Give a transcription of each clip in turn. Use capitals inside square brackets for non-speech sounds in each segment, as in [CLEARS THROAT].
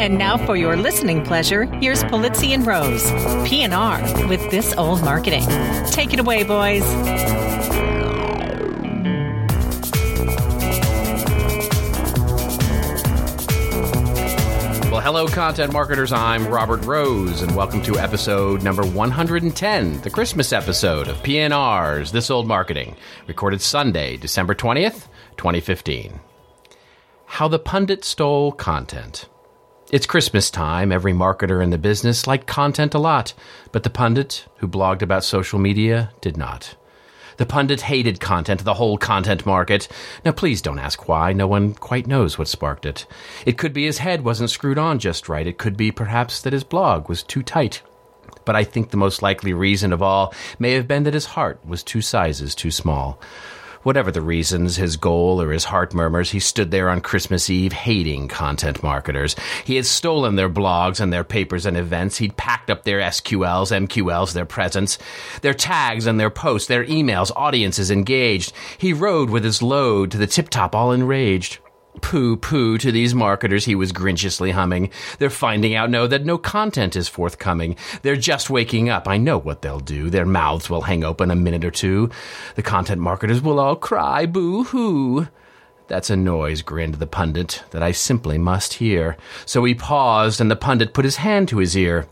And now for your listening pleasure, here's Polizzi and Rose, PNR with This Old Marketing. Take it away, boys. Well, hello, content marketers. I'm Robert Rose, and welcome to episode number 110, the Christmas episode of PNR's This Old Marketing, recorded Sunday, December 20th, 2015. How the Pundit Stole Content. It's Christmas time. Every marketer in the business liked content a lot, but the pundit who blogged about social media did not. The pundit hated content, the whole content market. Now, please don't ask why. No one quite knows what sparked it. It could be his head wasn't screwed on just right. It could be, perhaps, that his blog was too tight. But I think the most likely reason of all may have been that his heart was two sizes too small. Whatever the reasons, his goal or his heart murmurs, he stood there on Christmas Eve hating content marketers. He had stolen their blogs and their papers and events. He'd packed up their SQLs, MQLs, their presents, their tags and their posts, their emails, audiences engaged. He rode with his load to the tip top all enraged. Pooh, pooh to these marketers, he was grinchiously humming. They're finding out now that no content is forthcoming. They're just waking up. I know what they'll do. Their mouths will hang open a minute or two. The content marketers will all cry boo hoo. That's a noise, grinned the pundit, that I simply must hear. So he paused, and the pundit put his hand to his ear.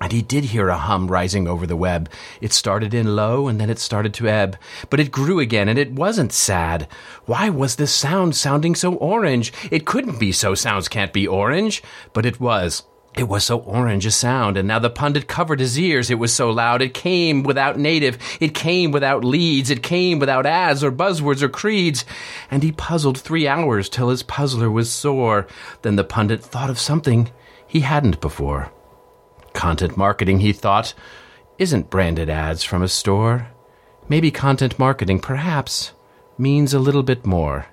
And he did hear a hum rising over the web. It started in low and then it started to ebb. But it grew again and it wasn't sad. Why was this sound sounding so orange? It couldn't be so sounds can't be orange. But it was. It was so orange a sound, and now the pundit covered his ears. It was so loud. It came without native. It came without leads. It came without ads or buzzwords or creeds. And he puzzled three hours till his puzzler was sore. Then the pundit thought of something he hadn't before. Content marketing, he thought, isn't branded ads from a store. Maybe content marketing, perhaps, means a little bit more.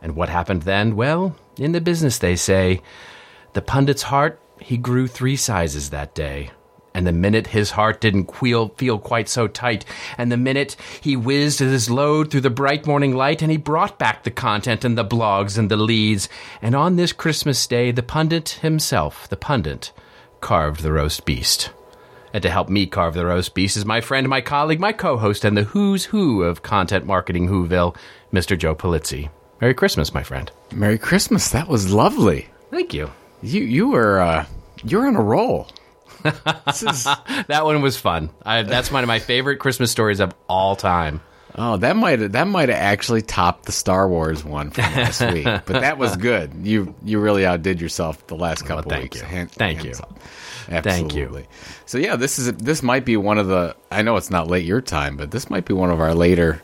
And what happened then? Well, in the business, they say, the pundit's heart, he grew three sizes that day. And the minute his heart didn't feel, feel quite so tight, and the minute he whizzed his load through the bright morning light, and he brought back the content and the blogs and the leads, and on this Christmas day, the pundit himself, the pundit, carved the roast beast. And to help me carve the roast beast is my friend, my colleague, my co host, and the who's who of content marketing Whoville, Mr. Joe Polizzi. Merry Christmas, my friend. Merry Christmas. That was lovely. Thank you. You you were uh, you're on a roll. [LAUGHS] Is, That one was fun. I, that's one of my favorite Christmas stories of all time. Oh, that might that might have actually topped the Star Wars one from last week. [LAUGHS] But that was good. You you really outdid yourself the last couple thank weeks. you. Hand- Thank you. up. Thank you. Absolutely. So yeah, this is this might be one of the. I know it's not late your time, but this might be one of our later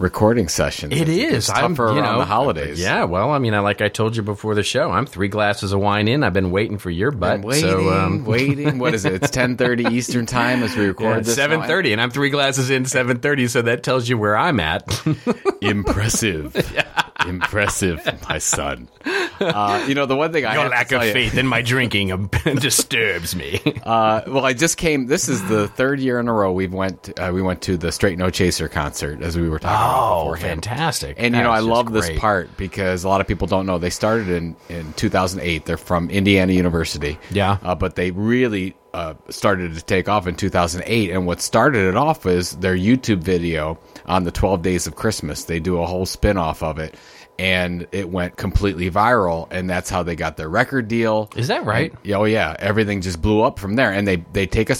recording session. It is. It's tougher I'm, you know, the holidays. Yeah, well, I mean, I, like I told you before the show, I'm three glasses of wine in. I've been waiting for your butt. I'm waiting, so, um, [LAUGHS] waiting. What is it? It's ten thirty Eastern time as we record this. seven thirty, and I'm three glasses in seven thirty, so that tells you where I'm at. [LAUGHS] Impressive. [LAUGHS] Impressive, my son. Uh, you know, the one thing I Your lack of you- faith in my drinking disturbs me. Uh, well, I just came. This is the third year in a row we've went. Uh, we went to the Straight No Chaser concert as we were talking about Oh, beforehand. fantastic! And you know, I is love this part because a lot of people don't know they started in in 2008. They're from Indiana University. Yeah. uh, but they really uh, started to take off in 2008. And what started it off was their YouTube video on the 12 Days of Christmas. They do a whole spin off of it. And it went completely viral, and that's how they got their record deal. Is that right? Yeah, Oh yeah, everything just blew up from there, and they they take a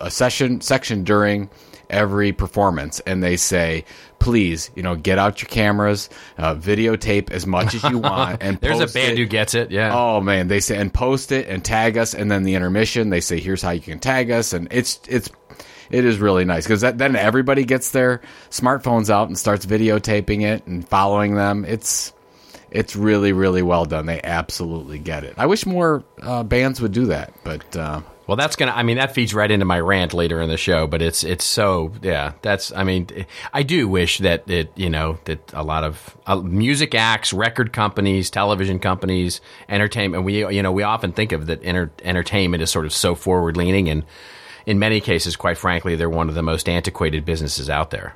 a session section during every performance, and they say, please, you know, get out your cameras, uh, videotape as much as you [LAUGHS] want, and There's a band it. who gets it. Yeah. Oh man, they say and post it and tag us, and then the intermission they say here's how you can tag us, and it's it's it is really nice because then everybody gets their smartphones out and starts videotaping it and following them. It's it's really really well done. They absolutely get it. I wish more uh, bands would do that, but uh, Well, that's gonna. I mean, that feeds right into my rant later in the show. But it's it's so yeah. That's. I mean, I do wish that it you know that a lot of uh, music acts, record companies, television companies, entertainment. We you know we often think of that enter, entertainment is sort of so forward leaning, and in many cases, quite frankly, they're one of the most antiquated businesses out there.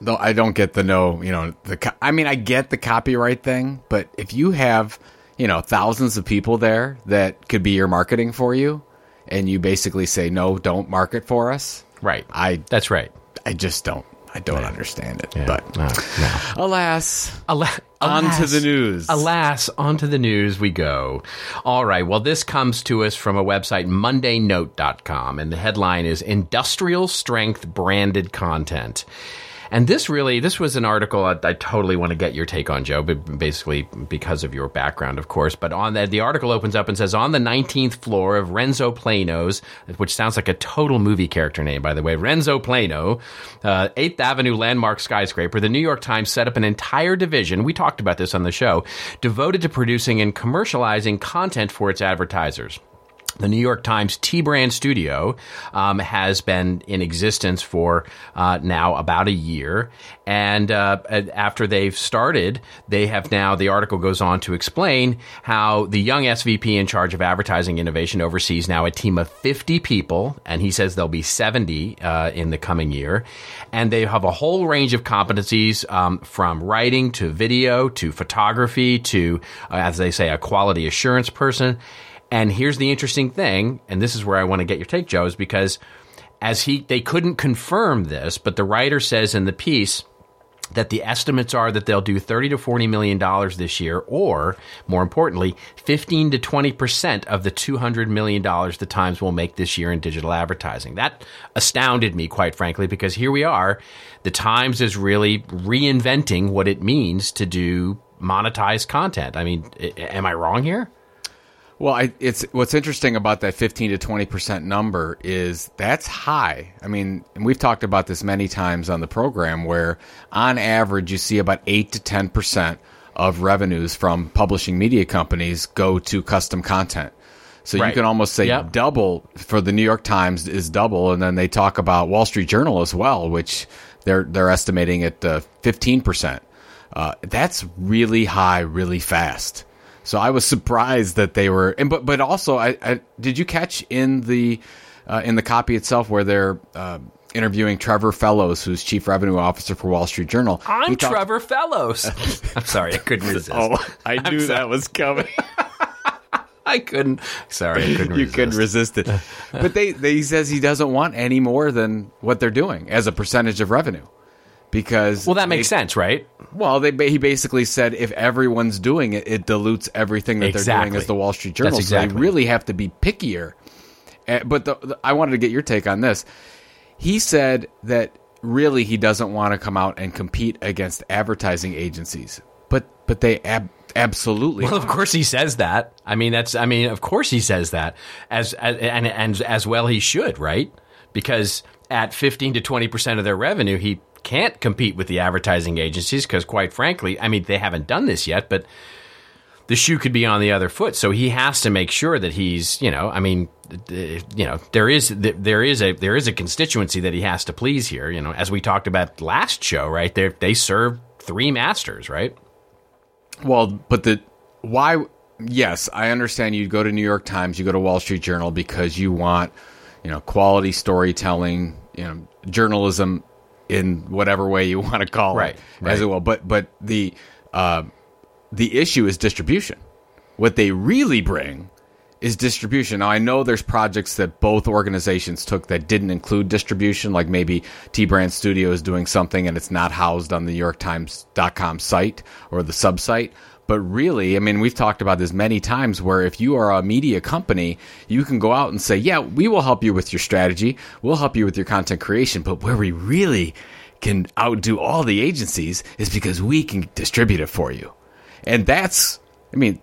though I don't get the no, you know, the co- I mean, I get the copyright thing, but if you have, you know, thousands of people there that could be your marketing for you, and you basically say no, don't market for us. Right. I That's right. I just don't. I don't understand it. Yeah. But No, no. alas, Ala- On to the news. Alas, onto the news we go. All right. Well, this comes to us from a website, mondaynote.com, and the headline is Industrial Strength Branded Content. And this really, this was an article I, I totally want to get your take on, Joe, but basically because of your background, of course. But on that, the article opens up and says, on the 19th floor of Renzo Plano's, which sounds like a total movie character name, by the way, Renzo Plano, uh, 8th Avenue landmark skyscraper, the New York Times set up an entire division, we talked about this on the show, devoted to producing and commercializing content for its advertisers. The New York Times T Brand Studio um, has been in existence for uh, now about a year. And uh, after they've started, they have now, the article goes on to explain how the young SVP in charge of advertising innovation oversees now a team of 50 people. And he says there'll be 70 uh, in the coming year. And they have a whole range of competencies um, from writing to video to photography to, uh, as they say, a quality assurance person. And here's the interesting thing, and this is where I want to get your take, Joe, is because as he they couldn't confirm this, but the writer says in the piece that the estimates are that they'll do 30 to 40 million dollars this year or more importantly 15 to 20 percent of the 200 million dollars the times will make this year in digital advertising. That astounded me quite frankly because here we are. The times is really reinventing what it means to do monetized content. I mean am i wrong here Well, I, it's what's interesting about that 15 to 20 percent number is that's high. I mean, and we've talked about this many times on the program, where on average you see about eight to 10 percent of revenues from publishing media companies go to custom content. So you can almost say Yep. double for the New York Times is double, and then they talk about Wall Street Journal as well, which they're they're estimating at uh, fifteen percent. Uh, that's really high, really fast. So I was surprised that they were, and but but also, I, I did you catch in the uh, in the copy itself where they're uh, interviewing Trevor Fellows, who's chief revenue officer for Wall Street Journal. I'm He talked- Trevor Fellows. [LAUGHS] I'm sorry, I couldn't resist. Oh, I I'm knew sorry. that was coming. [LAUGHS] I couldn't. Sorry, I couldn't you resist. couldn't resist it. But they, they he says he doesn't want any more than what they're doing as a percentage of revenue, because Well, that makes they- sense, right? Well, they he basically said if everyone's doing it, it dilutes everything that they're doing as the Wall Street Journal. That's So they really have to be pickier. Uh, but the, the- I wanted to get your take on this. He said that really he doesn't want to come out and compete against advertising agencies, but but they ab- absolutely Well, of course he says that. I mean, that's. I mean, of course he says that, as, as and and as well he should, right? Because at fifteen to twenty percent of their revenue, he can't compete with the advertising agencies because, quite frankly, I mean, they haven't done this yet, but the shoe could be on the other foot. So he has to make sure that he's, you know, I mean, you know, there is there is a there is a constituency that he has to please here. You know, as we talked about last show, right? They they serve three masters, right? Well, but the why? Yes, I understand. You go to New York Times, you go to Wall Street Journal because you want, you know, quality storytelling, you know, journalism in whatever way you [LAUGHS] want to call Right, it, right. as it will. But but the uh, the issue is distribution. What they really bring is distribution. Now I know there's projects that both organizations took that didn't include distribution, like maybe T Brand Studio is doing something and it's not housed on the NewYorkTimes.com site or the subsite. But really, I mean, we've talked about this many times where if you are a media company, you can go out and say, yeah, we will help you with your strategy. We'll help you with your content creation. But where we really can outdo all the agencies is because we can distribute it for you. And that's, I mean,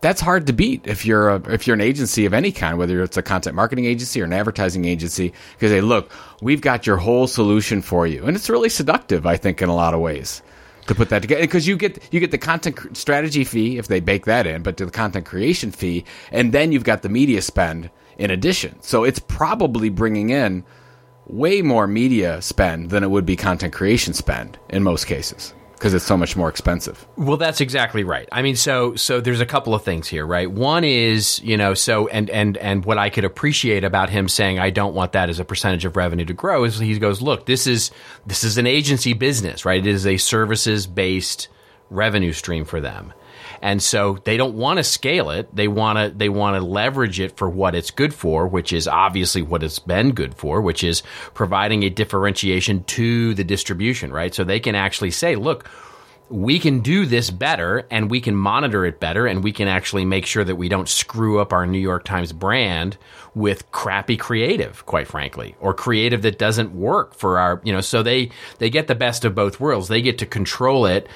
that's hard to beat if you're a, if you're an agency of any kind, whether it's a content marketing agency or an advertising agency, because they look, we've got your whole solution for you, and it's really seductive, I think, in a lot of ways to put that together because you get you get the content strategy fee if they bake that in, but the content creation fee, and then you've got the media spend in addition. So it's probably bringing in way more media spend than it would be content creation spend in most cases because it's so much more expensive. Well, that's exactly right. I mean, so so there's a couple of things here, right? One is, you know, so and and and what I could appreciate about him saying I don't want that as a percentage of revenue to grow is he goes, look, this is this is an agency business, right? It is a services based revenue stream for them. And so they don't want to scale it. They want to they want to leverage it for what it's good for, which is obviously what it's been good for, which is providing a differentiation to the distribution, right? So they can actually say, look, we can do this better and we can monitor it better and we can actually make sure that we don't screw up our New York Times brand with crappy creative, quite frankly, or creative that doesn't work for our, you know, so they, they get the best of both worlds. They get to control it,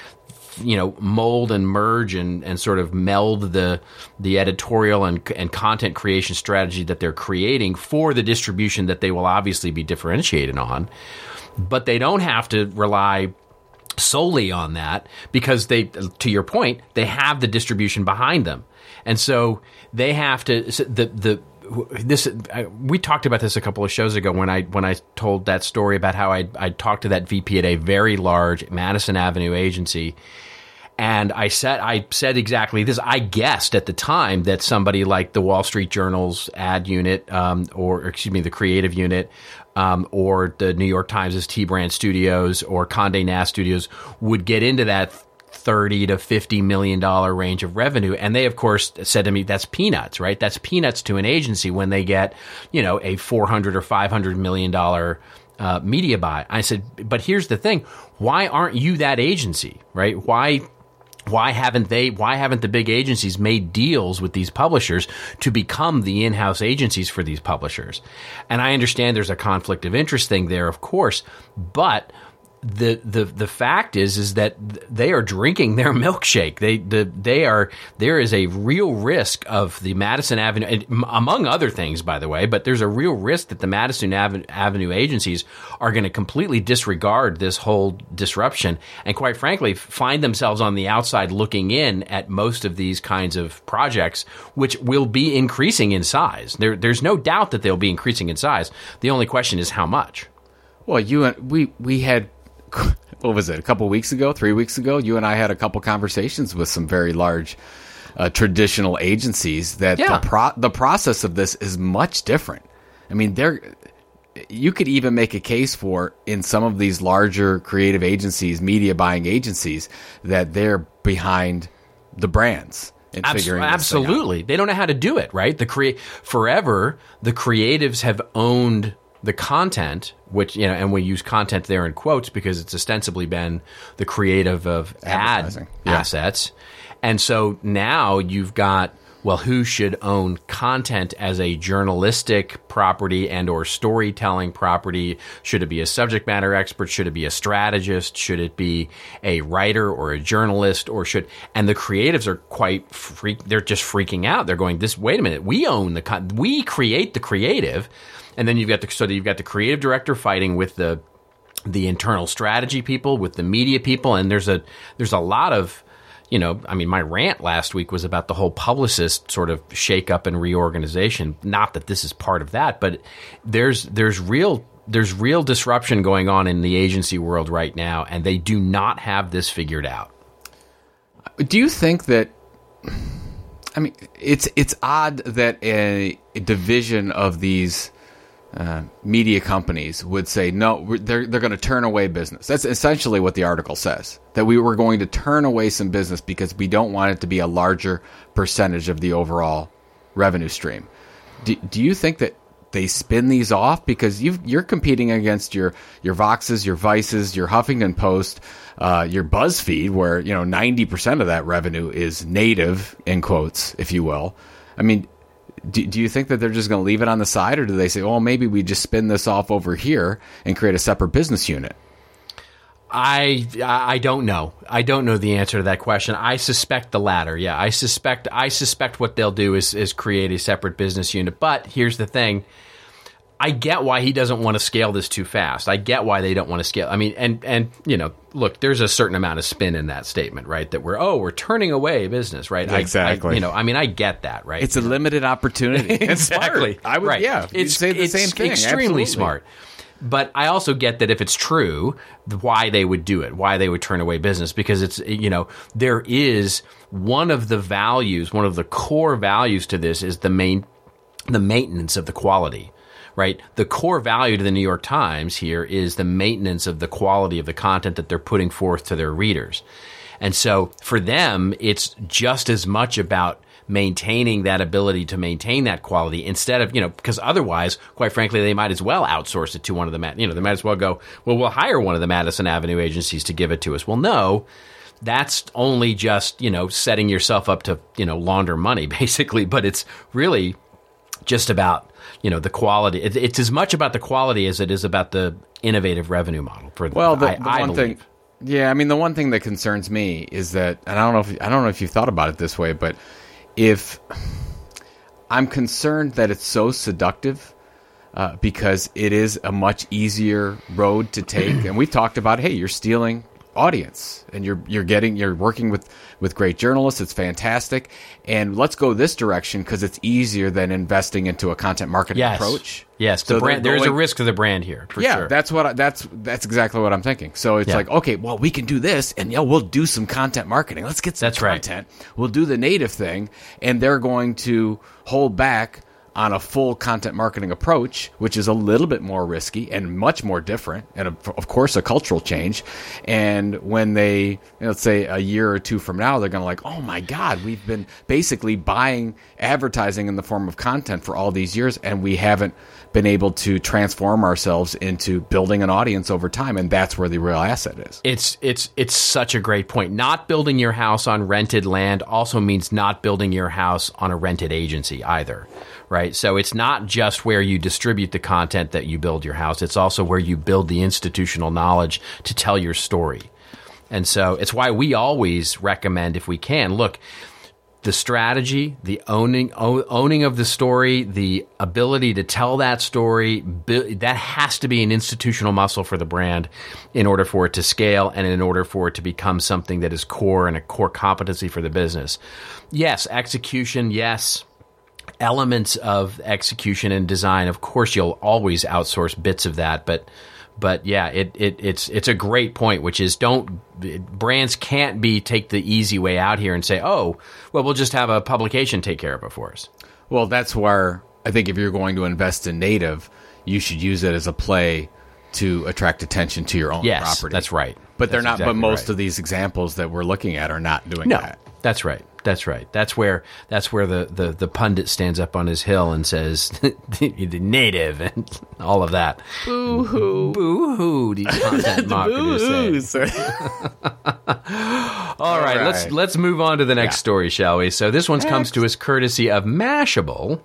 you know, mold and merge and, and sort of meld the, the editorial and, and content creation strategy that they're creating for the distribution that they will obviously be differentiated on. But they don't have to rely solely on that because they, to your point, they have the distribution behind them, and so they have to the the this we talked about this a couple of shows ago when I when I told that story about how I I talked to that VP at a very large Madison Avenue agency. And I said I said exactly this. I guessed at the time that somebody like the Wall Street Journal's ad unit, um, or excuse me, the creative unit, um, or the New York Times' T Brand Studios or Condé Nast Studios would get into that 30 to 50 million dollar range of revenue. And they of course said to me that's peanuts right? That's peanuts to an agency when they get you know a 400 or 500 million dollar uh, media buy. I said but here's the thing. Why aren't you that agency right? Why why haven't they why haven't the big agencies made deals with these publishers to become the in-house agencies for these publishers? And i understand there's a conflict of interest thing there of course but the the the fact is is that they are drinking their [LAUGHS] milkshake. They the they are there is a real risk of the Madison Avenue among other things by the way, but there's a real risk that the Madison Avenue agencies are going to completely disregard this whole disruption and quite frankly find themselves on the outside looking in at most of these kinds of projects which will be increasing in size. There there's no doubt that they'll be increasing in size. The only question is how much. Well, you and we we had [LAUGHS] what was it? A couple weeks ago, three weeks ago, you and I had a couple conversations with some very large uh, traditional agencies. That yeah. the pro- the process of this is much different. I mean, there you could even make a case for in some of these larger creative agencies, media buying agencies, that they're behind the brands. Absolutely, absolutely. They don't know how to do it, right? The create forever, the creatives have owned the content, which you know, and we use content there in quotes because it's ostensibly been the creative of ad yeah. assets, and so now you've got well, who should own content as a journalistic property and or storytelling property? Should it be a subject matter expert? Should it be a strategist? Should it be a writer or a journalist? Or should and the creatives are quite freak. They're just freaking out. They're going, "This wait a minute, we own the con- we create the creative." And then you've got the so you've got the creative director fighting with the the internal strategy people, with the media people, and there's a there's a lot of you know, I mean, my rant last week was about the whole publicist sort of shakeup and reorganization. Not that this is part of that, but there's there's real there's real disruption going on in the agency world right now, and they do not have this figured out. Do you think that? I mean, it's it's odd that a, a division of these uh, media companies would say no they're, they're going to turn away business. That's essentially what the article says that we were going to turn away some business because we don't want it to be a larger percentage of the overall revenue stream. Do, do you think that they spin these off? Because you are competing against your your voxes your vices your huffington post uh, your buzzfeed where you know 90% of that revenue is native in quotes if you will. I mean do, do you think that they're just going to leave it on the side, or do they say, well, maybe we just spin this off over here and create a separate business unit"? I I don't know. I don't know the answer to that question. I suspect the latter. Yeah, I suspect I suspect what they'll do is is create a separate business unit. But here's the thing: I get why he doesn't want to scale this too fast. I get why they don't want to scale. I mean, and and you know, look, there's a certain amount of spin in that statement, right? That we're oh, we're turning away business, right? Exactly. I, I, you know, I mean, I get that, right? It's a limited opportunity. [LAUGHS] exactly. I would, right. yeah. It's say the it's same thing. Extremely Absolutely. smart. But I also get that if it's true, why they would do it, why they would turn away business, because it's you know there is one of the values, one of the core values to this is the main the maintenance of the quality right? The core value to the New York Times here is the maintenance of the quality of the content that they're putting forth to their readers. And so for them, it's just as much about maintaining that ability to maintain that quality instead of, you know, because otherwise, quite frankly, they might as well outsource it to one of the, you know, they might as well go, well, we'll hire one of the Madison Avenue agencies to give it to us. Well, no, that's only just, you know, setting yourself up to, you know, launder money [LAUGHS] basically, but it's really just about, you know, the quality. It, it's as much about the quality as it is about the innovative revenue model for Well, the, I, the I one believe. thing, yeah, I mean, the one thing that concerns me is that, and I don't know if I don't know if you've thought about it this way, but if I'm concerned that it's so seductive uh, because it is a much easier road to take, and we've talked about, hey, you're stealing audience, and you're you're getting you're working with with great journalists. It's fantastic, and let's go this direction because it's easier than investing into a content marketing yes. approach. Yes, the So brand, they're there's a risk to the brand here. For yeah, sure. that's what I, that's that's exactly what I'm thinking. So it's Yeah. like, okay, well, we can do this, and yeah, we'll do some content marketing. Let's get some That's right. content. We'll do the native thing, and they're going to hold back on a full content marketing approach, which is a little bit more risky and much more different, and of, course, a cultural change. And when they, you know, let's say, a year or two from now, they're going to like, oh my god, we've been basically buying advertising in the form of content for all these years, and we haven't been able to transform ourselves into building an audience over time, and that's where the real asset is. It's it's it's such a great point. Not building your house on rented land also means not building your house on a rented agency either. Right? So it's not just where you distribute the content that you build your house. It's also where you build the institutional knowledge to tell your story. And so it's why we always recommend if we can, look, the strategy, the owning owning of the story, the ability to tell that story, that has to be an institutional muscle for the brand in order for it to scale and in order for it to become something that is core and a core competency for the business. Yes, execution, yes. Elements of execution and design, of course, you'll always outsource bits of that, but but yeah, it, it it's it's a great point, which is don't brands can't be take the easy way out here and say, oh, well, we'll just have a publication take care of it for us. Well, that's where I think if you're going to invest in native, you should use it as a play to attract attention to your own Yes, property. that's right. But they're That's not. But most right. of these examples that we're looking at are not doing No, that. that's right. That's right. That's where that's where the, the, the pundit stands up on his hill and says [LAUGHS] the native and all of that. Boo hoo. Boo hoo. These content [LAUGHS] marketers say. [LAUGHS] All right, right. let's let's move on to the next Yeah. story, shall we? So this one comes to us courtesy of Mashable,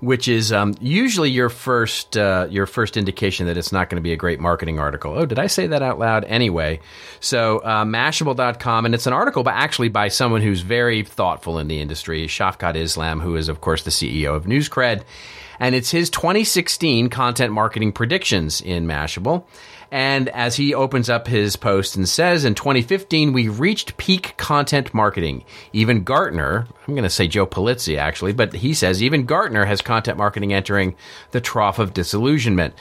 which is um, usually your first uh, your first indication that it's not going to be a great marketing article. Oh, did I say that out loud? Anyway, so uh, Mashable.com, and it's an article, but actually by someone who's very thoughtful in the industry, Shafqat Islam, who is of course the CEO of NewsCred, and it's his 2016 content marketing predictions in Mashable. And as he opens up his post and says, in 2015, we reached peak content marketing. Even Gartner, I'm going to say Joe Polizzi actually, but he says even Gartner has content marketing entering the trough of disillusionment.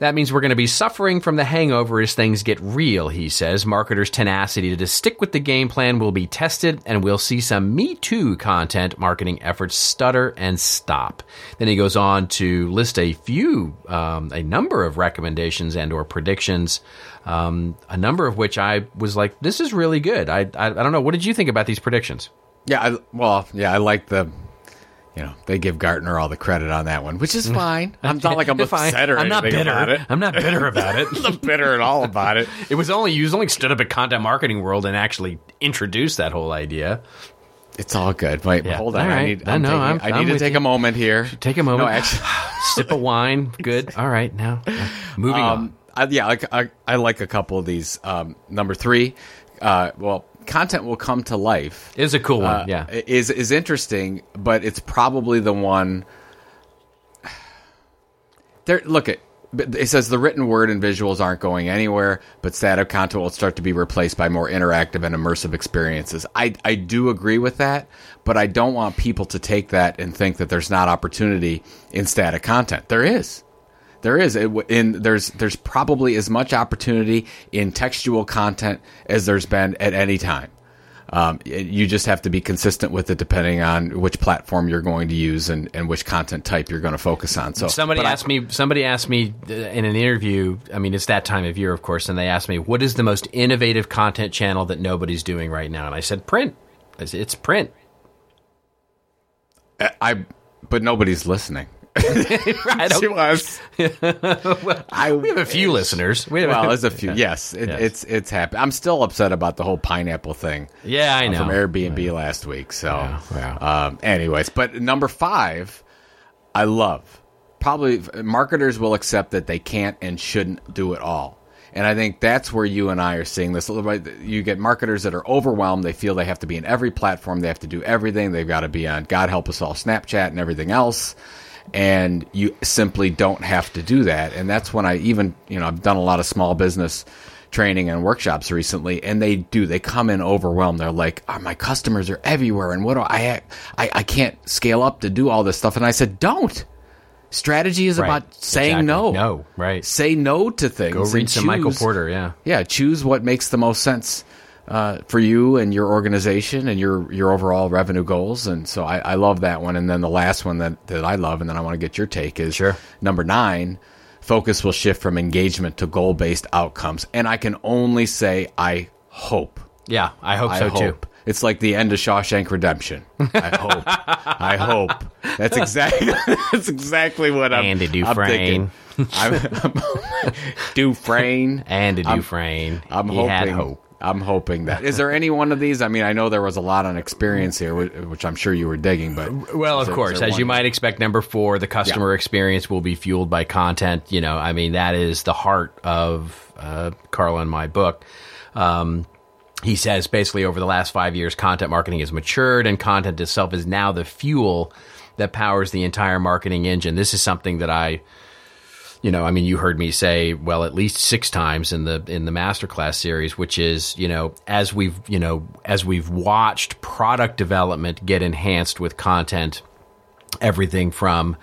That means we're going to be suffering from the hangover as things get real, he says. Marketers' tenacity to stick with the game plan will be tested, and we'll see some Me Too content marketing efforts stutter and stop. Then he goes on to list a few, um, a number of recommendations and or predictions, um, a number of which I was like, this is really good. I, I, I don't know. What did you think about these predictions? Yeah. I, well, yeah. I like the. You know, they give Gartner all the credit on that one, which is [LAUGHS] fine. I'm not like I'm upset or I'm not bitter. about it. I'm not bitter about it. [LAUGHS] I'm not bitter at all about it. It was only you only stood up at Content Marketing World and actually introduced that whole idea. It's all good. Wait, Yeah. hold on. I need. I I'm know. taking- I'm- I need I'm to take you. a moment here. Take a moment. No, actually, [LAUGHS] Sip of wine. Good. All right. Now, moving on. um, I, yeah, I, I, I like a couple of these. Um, number three, uh, well, content will come to life. Is a cool one. uh, yeah. is is interesting, but it's probably the one. There, look at. It says the written word and visuals aren't going anywhere, but static content will start to be replaced by more interactive and immersive experiences. I I do agree with that, but I don't want people to take that and think that there's not opportunity in static content. There is. There is in there's there's probably as much opportunity in textual content as there's been at any time. Um, you just have to be consistent with it depending on which platform you're going to use and, and which content type you're going to focus on. So Somebody but I- asked me. Somebody asked me uh, in an interview. I mean, it's that time of year, of course, and they asked me, "What is the most innovative content channel that nobody's doing right now?" And I said, "Print. I said, It's print." I, but nobody's listening. [LAUGHS] I She was. [LAUGHS] I, we have a few listeners. We have well, [LAUGHS] there's a few. Yes, it, Yes. it's it's happened. I'm still upset about the whole pineapple thing. yeah, I uh, know. from Airbnb last week. So, Yeah, yeah. Um, anyways, but number five, I love. Probably marketers will accept that they can't and shouldn't do it all. And I think that's where you and I are seeing this. a little bit. You get marketers that are overwhelmed. They feel they have to be in every platform. They have to do everything. They've got to be on God help us all Snapchat and everything else. And you simply don't have to do that. And that's when I even, you know, I've done a lot of small business training and workshops recently, and they do. They come in overwhelmed. They're like, oh, "My customers are everywhere, and what do I, I? I can't scale up to do all this stuff." And I said, "Don't." Strategy is Right. about saying Exactly. no. No, right. Say no to things. Go read some Michael Porter. Yeah. Yeah, choose what makes the most sense uh, for you and your organization and your your overall revenue goals. And so I, I love that one. And then the last one that, that I love, and then I want to get your take is Sure. number nine. Focus will shift from engagement to goal based outcomes. And I can only say I hope. Yeah, I hope I so hope. too. It's like the end of Shawshank Redemption. I hope. I hope. That's exactly. [LAUGHS] that's exactly what I'm. Andy [LAUGHS] I'm Dufresne. thinking. I'm, I'm, Dufresne. And I'm- I'm he hoping. hope. I'm hoping that. Is there any one of these? I mean, I know there was a lot on experience here, which I'm sure you were digging, but Well, of there- course, is there as you might expect, number four, the customer experience will be fueled by content. You know, I mean, that is the heart of uh, Carla and my book. Um, he says basically over the last five years, content marketing has matured, and content itself is now the fuel that powers the entire marketing engine. This is something that I you know, I mean, you heard me say, well, at least six times in the in the masterclass series, which is, you know, as we've, you know, as we've watched product development get enhanced with content, everything from,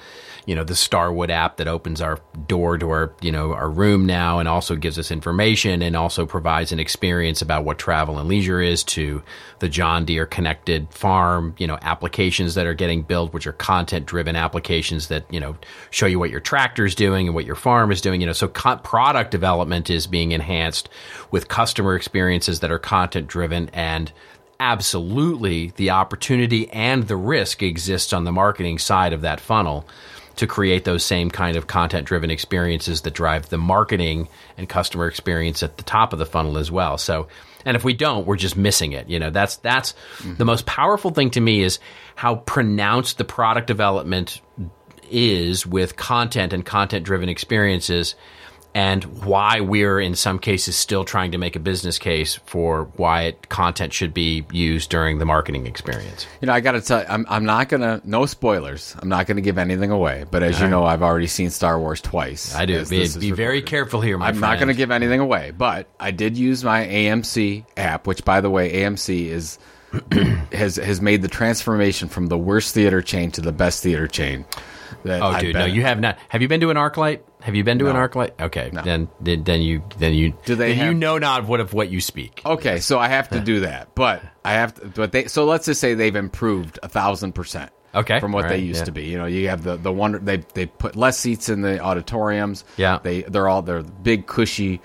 you know, the Starwood app that opens our door to our, you know, our room now and also gives us information and also provides an experience about what travel and leisure is to the John Deere connected farm, you know, applications that are getting built, which are content driven applications that, you know, show you what your tractor is doing and what your farm is doing, you know, so product development is being enhanced with customer experiences that are content driven and absolutely the opportunity and the risk exists on the marketing side of that funnel to create those same kind of content driven experiences that drive the marketing and customer experience at the top of the funnel as well. So, and if we don't, we're just missing it. You know, that's that's mm-hmm. the most powerful thing to me is how pronounced the product development is with content and content driven experiences and why we're in some cases still trying to make a business case for why it, content should be used during the marketing experience. You know, I got to tell you, I'm, I'm not going to, no spoilers. I'm not going to give anything away. But as you uh-huh. know, I've already seen Star Wars twice. I do. Be, be very careful here, my friend. I'm friend. not going to give anything away, but I did use my AMC app, which, by the way, AMC is [CLEARS THROAT] has has made the transformation from the worst theater chain to the best theater chain. That Oh, I've dude, been no, you have not. Have you been to an ArcLight? Have you been to an ArcLight? Okay, No. then, then then you then you Do they then you know not what of what you speak. Okay, so I have to do that, but I have to. But they so let's just say they've improved a thousand percent. Okay, from what all they used yeah. to be. You know, you have the the wonder they they put less seats in the auditoriums. Yeah. they they're all they're big cushy,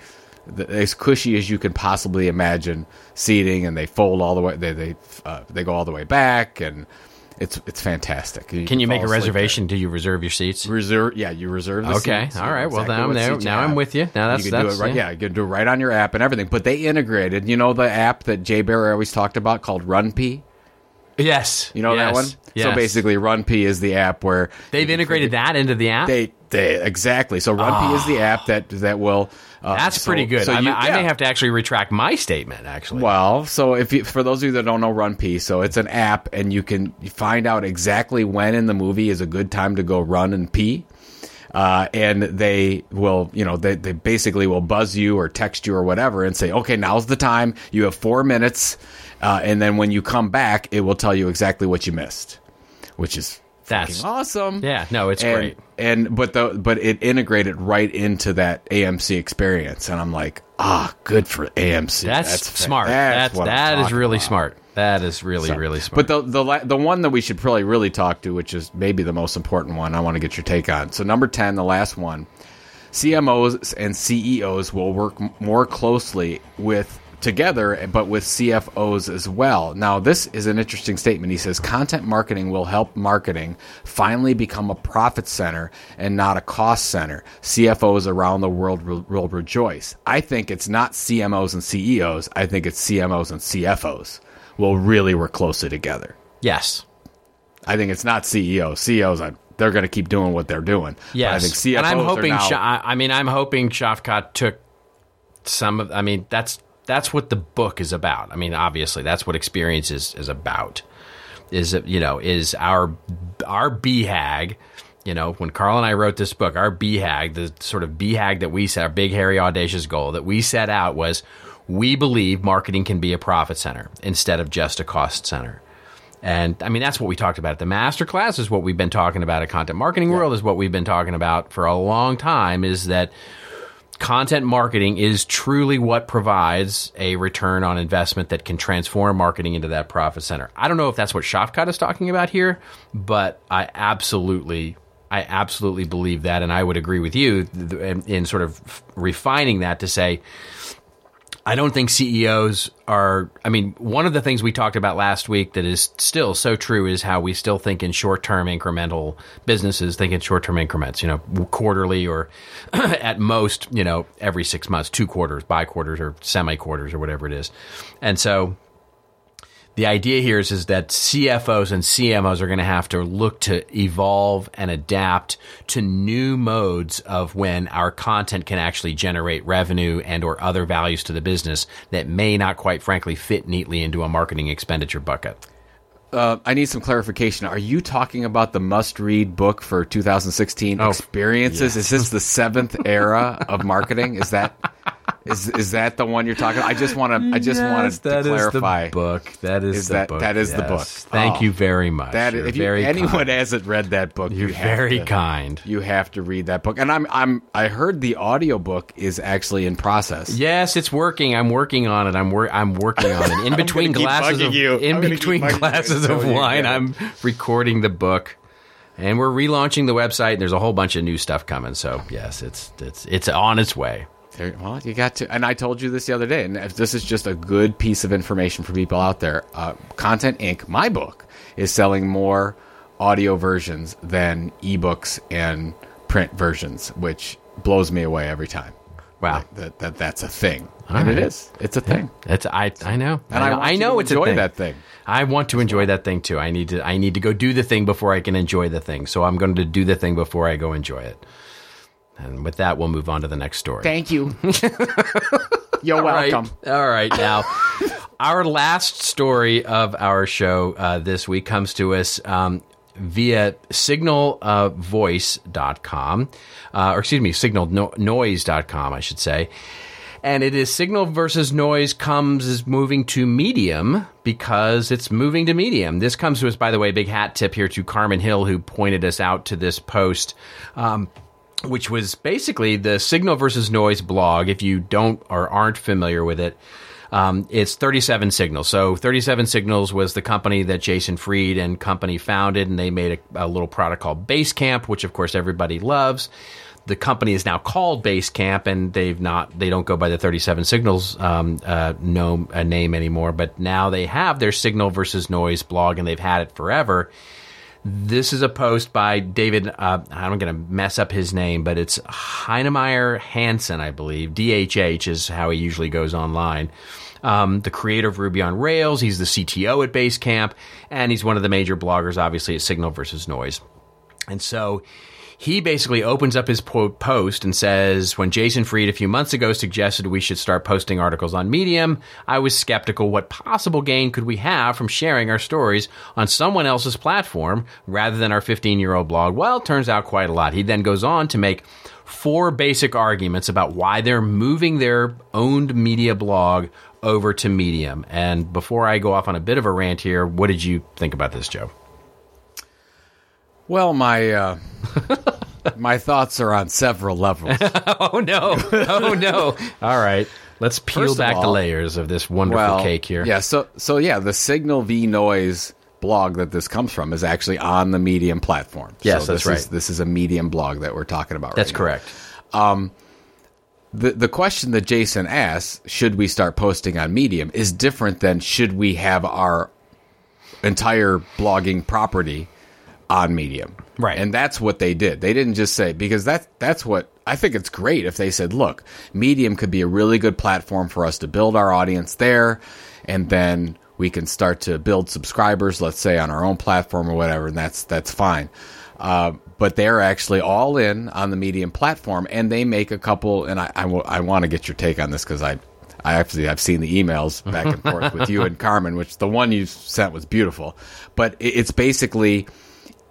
the, as cushy as you can possibly imagine seating, and they fold all the way. They they uh, they go all the way back, and it's it's fantastic. Can you make a reservation? Do you reserve your seats? Reserve, yeah, you reserve. The Okay, seats, all you well, exactly now I'm there- now I'm with you. Now that's- you can do that's- it right. yeah. Yeah, you can do it right on your app and everything. But they integrated, you know, the app that Jay Baer always talked about called RunPee. Yes, You know that yes, one? So yes. basically, RunPee is the app where they've integrated that into the app. they they exactly. So RunPee is the app that that will. Uh, That's so- pretty good. So I, you, may- I may have to actually retract my statement. Actually, Well, so if you, for those of you that don't know RunPee, so it's an app, and you can find out exactly when in the movie is a good time to go run and pee. Uh, and they will, you know, they, they basically will buzz you or text you or whatever and say, okay, now's the time. You have four minutes. Uh, and then when you come back, it will tell you exactly what you missed, which is That's- awesome. Yeah, no, it's and, great. And but the but it integrated right into that AMC experience, and I'm like, ah, good for AMC. That's, fa- smart. That's, what I'm that is really about. smart. That is really, So- really smart. But the the the one that we should probably really talk to, which is maybe the most important one, I want to get your take on. So number ten, the last one, CMOs and CEOs will work more closely with together, but with CFOs as well. Now, this is an interesting statement. He says content marketing will help marketing finally become a profit center and not a cost center. CFOs around the world will, will rejoice. I think it's not CMOs and CEOs. I think it's CMOs and CFOs will really work closely together. yes. I think it's not CEOs. CEOs, I, they're going to keep doing what they're doing. But Yes. I think CFOs and I'm hoping. now, Sha- I mean, I'm hoping Shafqat took some of. I mean, that's that's what the book is about. I mean, obviously, that's what experience is is about. Is you know is our our BHAG. You know, when Carl and I wrote this book, our BHAG, the sort of BHAG that we set, our big, hairy, audacious goal that we set out was we believe marketing can be a profit center instead of just a cost center. And I mean, that's what we talked about at the master class is what we've been talking about at Content Marketing World is what we've been talking about for a long time is that content marketing is truly what provides a return on investment that can transform marketing into that profit center. I don't know if that's what Shafqat is talking about here, but I absolutely I absolutely believe that and I would agree with you in, in sort of refining that to say I don't think CEOs are. I mean, one of the things we talked about last week that is still so true is how we still think in short term incremental businesses, think in short term increments, you know, quarterly or [CLEARS THROAT] at most, you know, every six months, two quarters, bi quarters, or semi quarters, or whatever it is. And so the idea here is, is that CFOs and CMOs are going to have to look to evolve and adapt to new modes of when our content can actually generate revenue and or other values to the business that may not quite frankly fit neatly into a marketing expenditure bucket. uh, I need some clarification. Are you talking about the must-read book for 2016 Oh, experiences? Is this the seventh era of marketing? Is that [LAUGHS] is is that the one you're talking? I just want to. I just wanted to clarify. the book. That is, Is the that- book. that is the book. Thank Oh. you very much. That You're if you, very anyone kind. hasn't read that book, You're you very to- kind. You have to read that book. And I'm I'm I heard the audiobook is actually in process. Yes, it's working. I'm working on it. I'm wor- I'm working on it. In [LAUGHS] between glasses of you. in I'm between glasses of wine. I'm recording the book. And we're relaunching the website and there's a whole bunch of new stuff coming. So, yes, it's it's it's on its way. There- well, you got to, and I told you this the other day, and if this is just a good piece of information for people out there. Uh, Content Inc., my book, is selling more audio versions than ebooks and print versions, which blows me away every time. Wow. Like, that, that that's a thing, and right. it is. It's a thing. It's I I know. And I know, want you know to it's enjoy a thing. that thing. I want to enjoy that thing too. I need to I need to go do the thing before I can enjoy the thing. So I'm going to do the thing before I go enjoy it. And with that, we'll move on to the next story. Thank you. [LAUGHS] You're All right. welcome. All right. Now, our last story of our show uh, this week comes to us um, via signalvoice.com, uh, or excuse me, signalnoise.com, I should say. And it is Signal versus Noise comes is moving to Medium because it's moving to Medium. This comes to us, by the way, big hat tip here to Carmen Hill, who pointed us out to this post. Um, which was basically the Signal versus Noise blog. If you don't or aren't familiar with it, um, it's 37 Signals. So 37 Signals was the company that Jason Fried and company founded, and they made a, a little product called Basecamp, which of course everybody loves. The company is now called Basecamp, and they've not they don't go by the 37 Signals um, uh, no, uh, name anymore. But now they have their Signal versus Noise blog, and they've had it forever. This is a post by David. Uh, I'm going to mess up his name, but it's Heinemeier Hansson, I believe. DHH is how he usually goes online. Um, the creator of Ruby on Rails. He's the CTO at Basecamp, and he's one of the major bloggers, obviously, at Signal versus Noise. And so he basically opens up his po- post and says, When Jason Fried a few months ago suggested we should start posting articles on Medium, I was skeptical what possible gain could we have from sharing our stories on someone else's platform rather than our 15 year old blog. Well, it turns out quite a lot. He then goes on to make four basic arguments about why they're moving their owned media blog over to Medium. And before I go off on a bit of a rant here, what did you think about this, Joe? Well, my uh, [LAUGHS] my thoughts are on several levels. [LAUGHS] Oh no! Oh no! [LAUGHS] All right. Let's peel First back the layers of this wonderful cake here. Yeah, so so yeah, the Signal V Noise blog that this comes from is actually on the Medium platform. Yes, so that's this right. Is, this is a Medium blog that we're talking about. That's right now. correct. The the question that Jason asks, should we start posting on Medium, is different than should we have our entire blogging property on Medium. Right. And that's what they did. They didn't just say because that that's what I think it's great if they said, look, Medium could be a really good platform for us to build our audience there and then we can start to build subscribers, let's say on our own platform or whatever, and that's that's fine. Uh, but they're actually all in on the Medium platform, and they make a couple. And I, I, want to get your take on this because I, I actually I've seen the emails back and forth with you and Carmen, which the one you sent was beautiful. But it, it's basically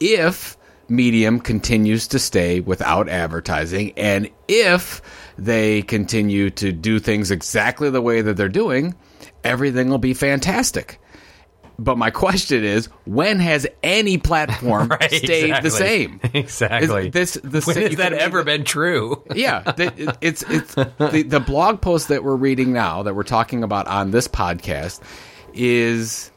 if Medium continues to stay without advertising, and if they continue to do things exactly the way that they're doing, everything will be fantastic. But my question is, when has any platform [LAUGHS] Right, stayed exactly. the same? [LAUGHS] Exactly. Is this the when has that ever been true? [LAUGHS] yeah, the, it's it's the, the blog post that we're reading now that we're talking about on this podcast is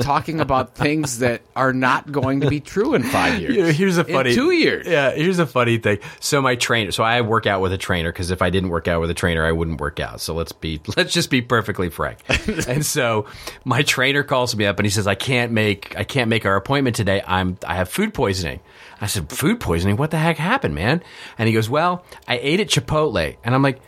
talking about things that are not going to be true in five [LAUGHS] years. You know, here's a In funny two years. Yeah, here's a funny thing. So my trainer, so I work out with a trainer because if I didn't work out with a trainer, I wouldn't work out. So let's be, [LAUGHS] let's just be perfectly frank. [LAUGHS] and so my trainer calls me up and he says, "I can't make, I can't make our appointment today. I'm, I have food poisoning." I said, "Food poisoning? What the heck happened, man?" And he goes, "Well, I ate at Chipotle," and I'm like.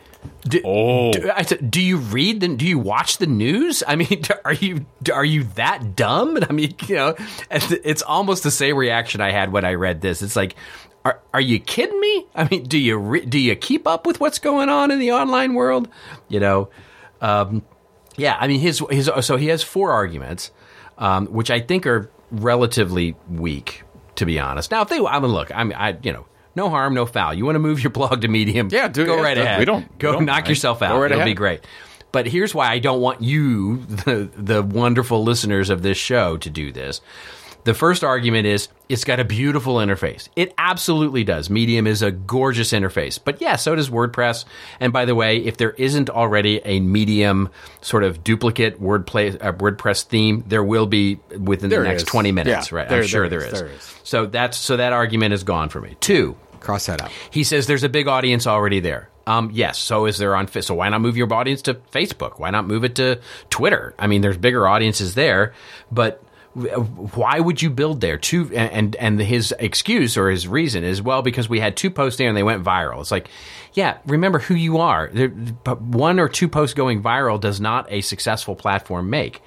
Do, Oh. do- I said, do you read the? Do you watch the news? I mean, [LAUGHS] are you are you that dumb? And [LAUGHS] I mean, you know, it's it's almost the same reaction I had when I read this. It's like, are are you kidding me? I mean, do you re- do you keep up with what's going on in the online world? You know, um, yeah. I mean, his his so he has four arguments, um, which I think are relatively weak, to be honest. Now, if they, I mean, look, I mean, I you know. No harm, no foul. You want to move your blog to Medium? Yeah, do- go yeah, right ahead. We don't- go we don't knock mind. yourself out. Go right It'll be great. But here's why I don't want you, [LAUGHS] the, the wonderful listeners of this show, to do this. The first argument is it's got a beautiful interface. It absolutely does. Medium is a gorgeous interface. But yeah, so does WordPress. And by the way, if there isn't already a Medium sort of duplicate WordPlay, uh, WordPress theme, there will be within There the next is. 20 minutes, Yeah, right? there- I'm sure there is, there is. So that's so that argument is gone for me. Two, Cross that out. he says there's a big audience already there. Um, yes, so is there on so why not move your audience to Facebook? Why not move it to Twitter? I mean, there's bigger audiences there, but why would you build there? Two and and his excuse or his reason is well because we had two posts there and they went viral. It's like, yeah, remember who you are. There, one or two posts going viral does not a successful platform make.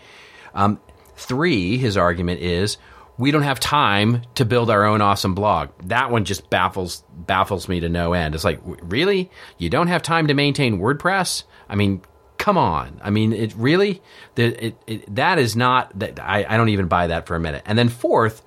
Um, three, his argument is we don't have time to build our own awesome blog. That one just baffles baffles me to no end. It's like, really? You don't have time to maintain WordPress? I mean, come on. I mean, it really the, it, it, that is not that I, I don't even buy that for a minute. And then fourth,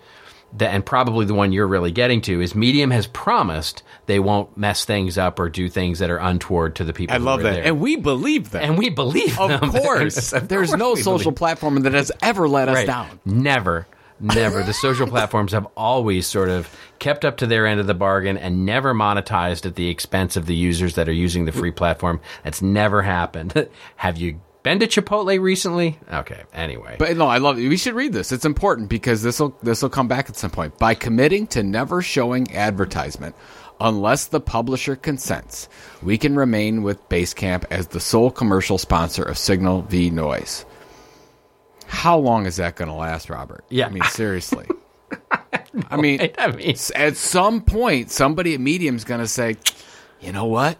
the, and probably the one you're really getting to is Medium has promised they won't mess things up or do things that are untoward to the people. I who love are that. there. And we believe that. and we believe of them. [LAUGHS] course. Of There's course no social believe- platform that has ever let us Right. down. Never, never. the social platforms have always sort of kept up to their end of the bargain and never monetized at the expense of the users that are using the free platform. That's never happened. [LAUGHS] have you been to Chipotle recently? Okay. Anyway, But no, I love it. We should read this. It's important because this will this will come back at some point. By committing to never showing advertisement unless the publisher consents, we can remain with Basecamp as the sole commercial sponsor of Signal v Noise. How long is that going to last, Robert? Yeah. [LAUGHS] I mean, seriously. I mean, I mean, at some point, somebody at Medium's going to say, "You know what?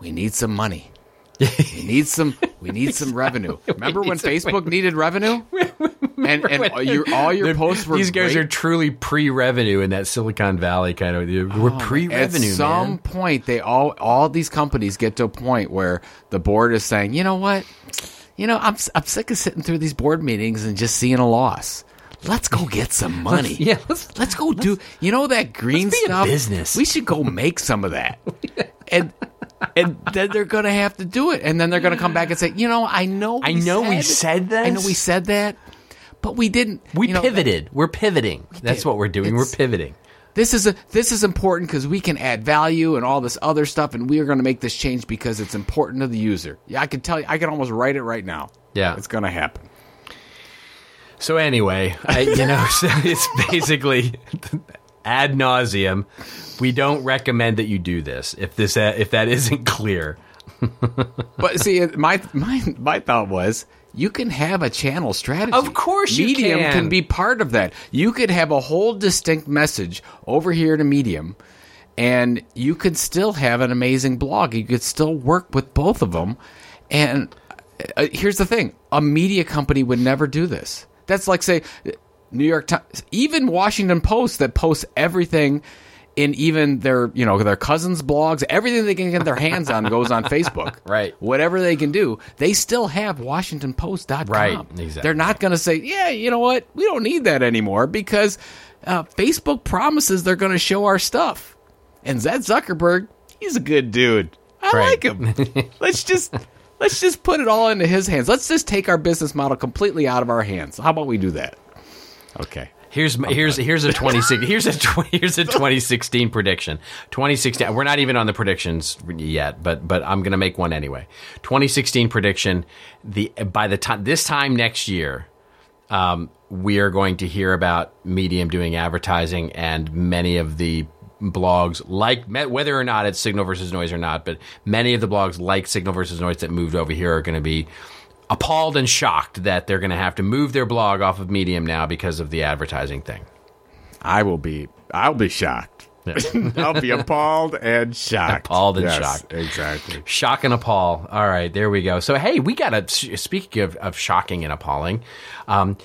We need some money. We need some. We need some [LAUGHS] revenue. Remember when Facebook needed revenue? [LAUGHS] and and all your all your posts were these guys great. are truly pre-revenue in that Silicon Valley kind of. We're oh, At pre-revenue, At some man. point, they all all these companies get to a point where the board is saying, "You know what? You know, I'm I'm sick of sitting through these board meetings and just seeing a loss." Let's go get some money. [LAUGHS] yeah, let's- let's go do. You know that green let's stuff. business. We should go make some of that. [LAUGHS] and and then they're gonna have to do it, and then they're gonna come back and say, you know, I know, I know we said that. I know we said that, but we didn't. We you know, pivoted. we're pivoting. That's what we're doing. We're pivoting. This is a this is important because we can add value and all this other stuff, and we are going to make this change because it's important to the user. Yeah, I can tell you, I can almost write it right now. Yeah. it's going to happen. So anyway, I, you know, [LAUGHS] so it's basically [LAUGHS] ad nauseum. We don't recommend that you do this if this uh, if that isn't clear. [LAUGHS] But see, my my my thought was you can have a channel strategy. Of course you Medium can. be part of that. You could have a whole distinct message over here to Medium, and you could still have an amazing blog. You could still work with both of them. And uh, here's the thing: a media company would never do this. That's like say New York Times, even Washington Post that posts everything in even their you know their cousins' blogs, everything they can get their hands on goes on Facebook. [LAUGHS] Right. Whatever they can do, they still have WashingtonPost.com. Right, exactly. They're not going to say, yeah, you know what, we don't need that anymore because uh, Facebook promises they're going to show our stuff. And Zed Zuckerberg, he's a good dude. I Right. like him. [LAUGHS] let's just let's just put it all into his hands. Let's just take our business model completely out of our hands. How about we do that? Okay. Here's here's here's a [LAUGHS] 26 here's a 20, here's a 2016 prediction. 2016 we're not even on the predictions yet, but but I'm going to make one anyway. 2016 prediction the by the time this time next year um, we are going to hear about Medium doing advertising and many of the blogs like whether or not it's Signal versus Noise or not, but many of the blogs like Signal versus Noise that moved over here are going to be appalled and shocked that they're going to have to move their blog off of Medium now because of the advertising thing. I will be I'll be shocked. [LAUGHS] I'll be appalled and shocked. Appalled and Yes, shocked. Exactly. Shock and appall. All right, there we go. So, hey, we got a. Speaking of, of shocking and appalling, um,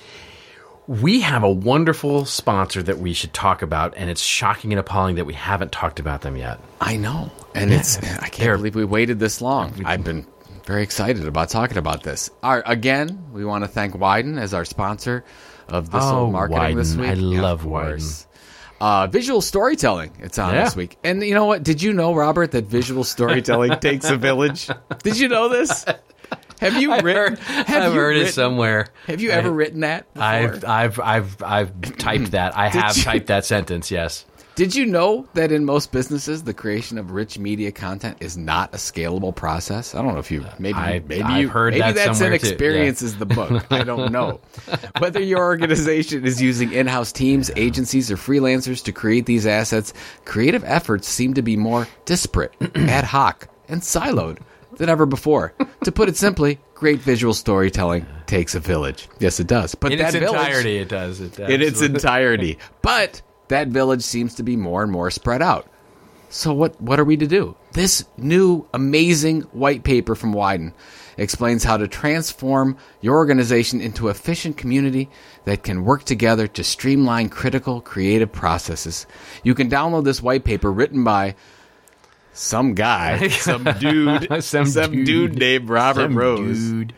we have a wonderful sponsor that we should talk about, and it's shocking and appalling that we haven't talked about them yet. I know. And it's I can't believe we waited this long. [LAUGHS] I've been very excited about talking about this. Our, again, we want to thank Widen as our sponsor of this Oh, marketing this week. I love Widen. Uh, visual storytelling. It's on Yeah. this week. And you know what? Did you know, Robert, that visual storytelling [LAUGHS] takes a village? Did you know this? Have you [LAUGHS] written? Have I've you heard written, it somewhere. Have you ever written that? Before? I've I've I've I've typed [CLEARS THROAT] that. I have you- typed that sentence. Yes. Did you know that in most businesses, the creation of rich media content is not a scalable process? I don't know if you uh, maybe I- maybe I've you, heard maybe that that's in too, yeah. experience is the book. I don't [LAUGHS] know whether your organization is using in-house teams, agencies, or freelancers to create these assets. Creative efforts seem to be more disparate, [CLEARS THROAT] ad hoc, and siloed than ever before. To put it simply, great visual storytelling takes a village. Yes, it does. But In that its village, entirety, it does. It does. in its [LAUGHS] entirety. But that village seems to be more and more spread out. So what what are we to do? This new amazing white paper from Widen explains how to transform your organization into an efficient community that can work together to streamline critical creative processes. You can download this white paper written by some guy, [LAUGHS] some dude, [LAUGHS] Some dude. dude. named Robert Some Rose dude.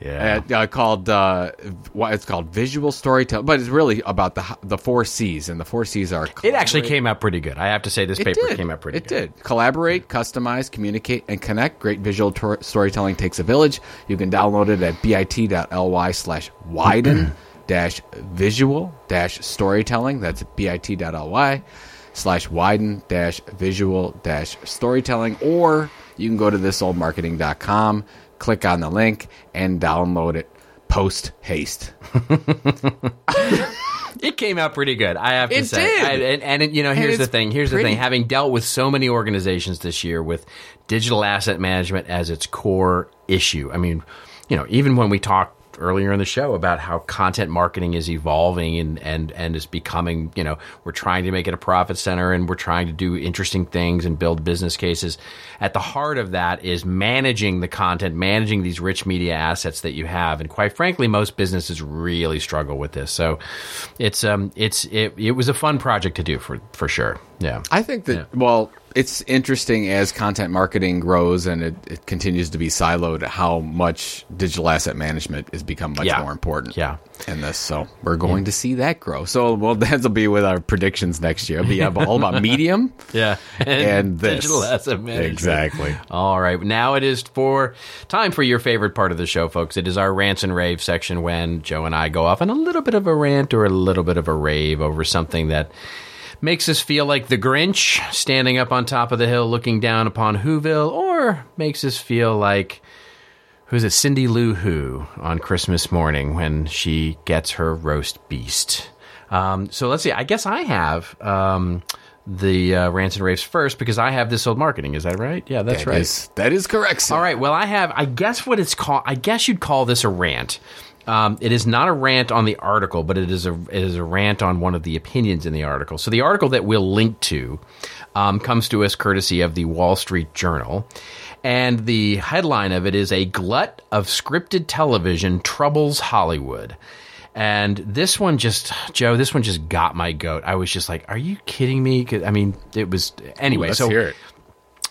Yeah. uh, uh, called uh, what it's called visual storytelling, but it's really about the the four C's, and the four C's are it actually came out pretty good. I have to say, this It paper did. came out pretty good. it good. did collaborate, customize, communicate, and connect. Great visual tor- storytelling takes a village. You can download it at bit.ly slash widen [CLEARS THROAT] dash visual dash storytelling. That's bit.ly slash widen dash visual dash storytelling, or you can go to thisoldmarketing.com, click on the link, and download it post haste. [LAUGHS] It came out pretty good. I have to It say. did. I- and, and you know, here's the thing. Here's the thing. Having dealt with so many organizations this year with digital asset management as its core issue. I mean, you know, even when we talked earlier in the show about how content marketing is evolving and and and is becoming, you know, we're trying to make it a profit center and we're trying to do interesting things and build business cases. At the heart of that is managing the content, managing these rich media assets that you have. And quite frankly, most businesses really struggle with this. So it's um it's it, it was a fun project to do for for sure. Yeah. I think that well, it's interesting as content marketing grows and it, it continues to be siloed how much digital asset management has become much Yeah. more important. Yeah. In this, so we're going to see that grow. So, well, [LAUGHS] that'll be with our predictions next year. It'll be all about Medium [LAUGHS] Yeah. [LAUGHS] and this. digital asset management. Exactly. All right. Now it is for time for your favorite part of the show, folks. It is our rants and rave section when Joe and I go off on a little bit of a rant or a little bit of a rave over something that makes us feel like the Grinch standing up on top of the hill looking down upon Whoville, or makes us feel like who's it, Cindy Lou Who on Christmas morning when she gets her roast beast. Um, so let's see. I guess I have um, the uh, rants and raves first because I have this old marketing. Is that right? Yeah, that's That right. is- that is correct. Sir. All right. Well, I have. I guess what it's called. I guess you'd call this a rant. Um, it is not a rant on the article, but it is a it is a rant on one of the opinions in the article. So the article that we'll link to um, comes to us courtesy of the Wall Street Journal, and the headline of it is "A Glut of Scripted Television Troubles Hollywood." And this one just, Joe, this one just got my goat. I was just like, "Are you kidding me?" I mean, it was anyway. Let's so hear it.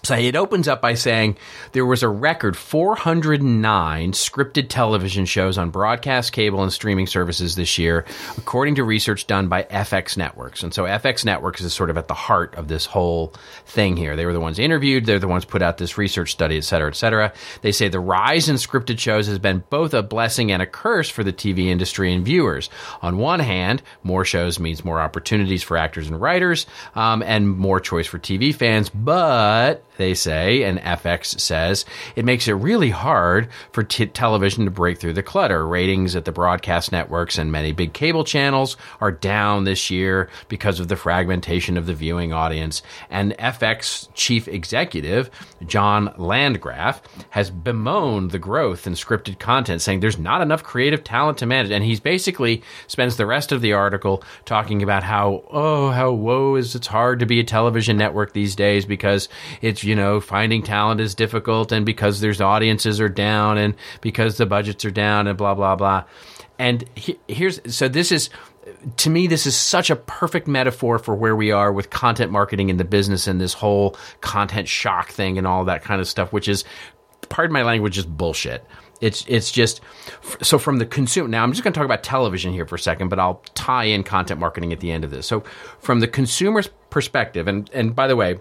So it opens up by saying there was a record 409 scripted television shows on broadcast, cable, and streaming services this year, according to research done by FX Networks. And so FX Networks is sort of at the heart of this whole thing here. They were the ones interviewed, they're the ones put out this research study, et cetera, et cetera. They say the rise in scripted shows has been both a blessing and a curse for the TV industry and viewers. On one hand, more shows means more opportunities for actors and writers, um, and more choice for TV fans, but they say, and FX says, it makes it really hard for t- television to break through the clutter. Ratings at the broadcast networks and many big cable channels are down this year because of the fragmentation of the viewing audience. And FX chief executive, John Landgraf, has bemoaned the growth in scripted content, saying there's not enough creative talent to manage. And he's basically spends the rest of the article talking about how, oh, how woe is it's hard to be a television network these days because it's, you know, finding talent is difficult and because there's audiences are down and because the budgets are down and blah, blah, blah. And he, here's, so this is, to me, this is such a perfect metaphor for where we are with content marketing in the business and this whole content shock thing and all that kind of stuff, which is, pardon my language, is bullshit. It's it's just so from the consumer. Now I'm just going to talk about television here for a second, but I'll tie in content marketing at the end of this. So from the consumer's perspective, and and by the way,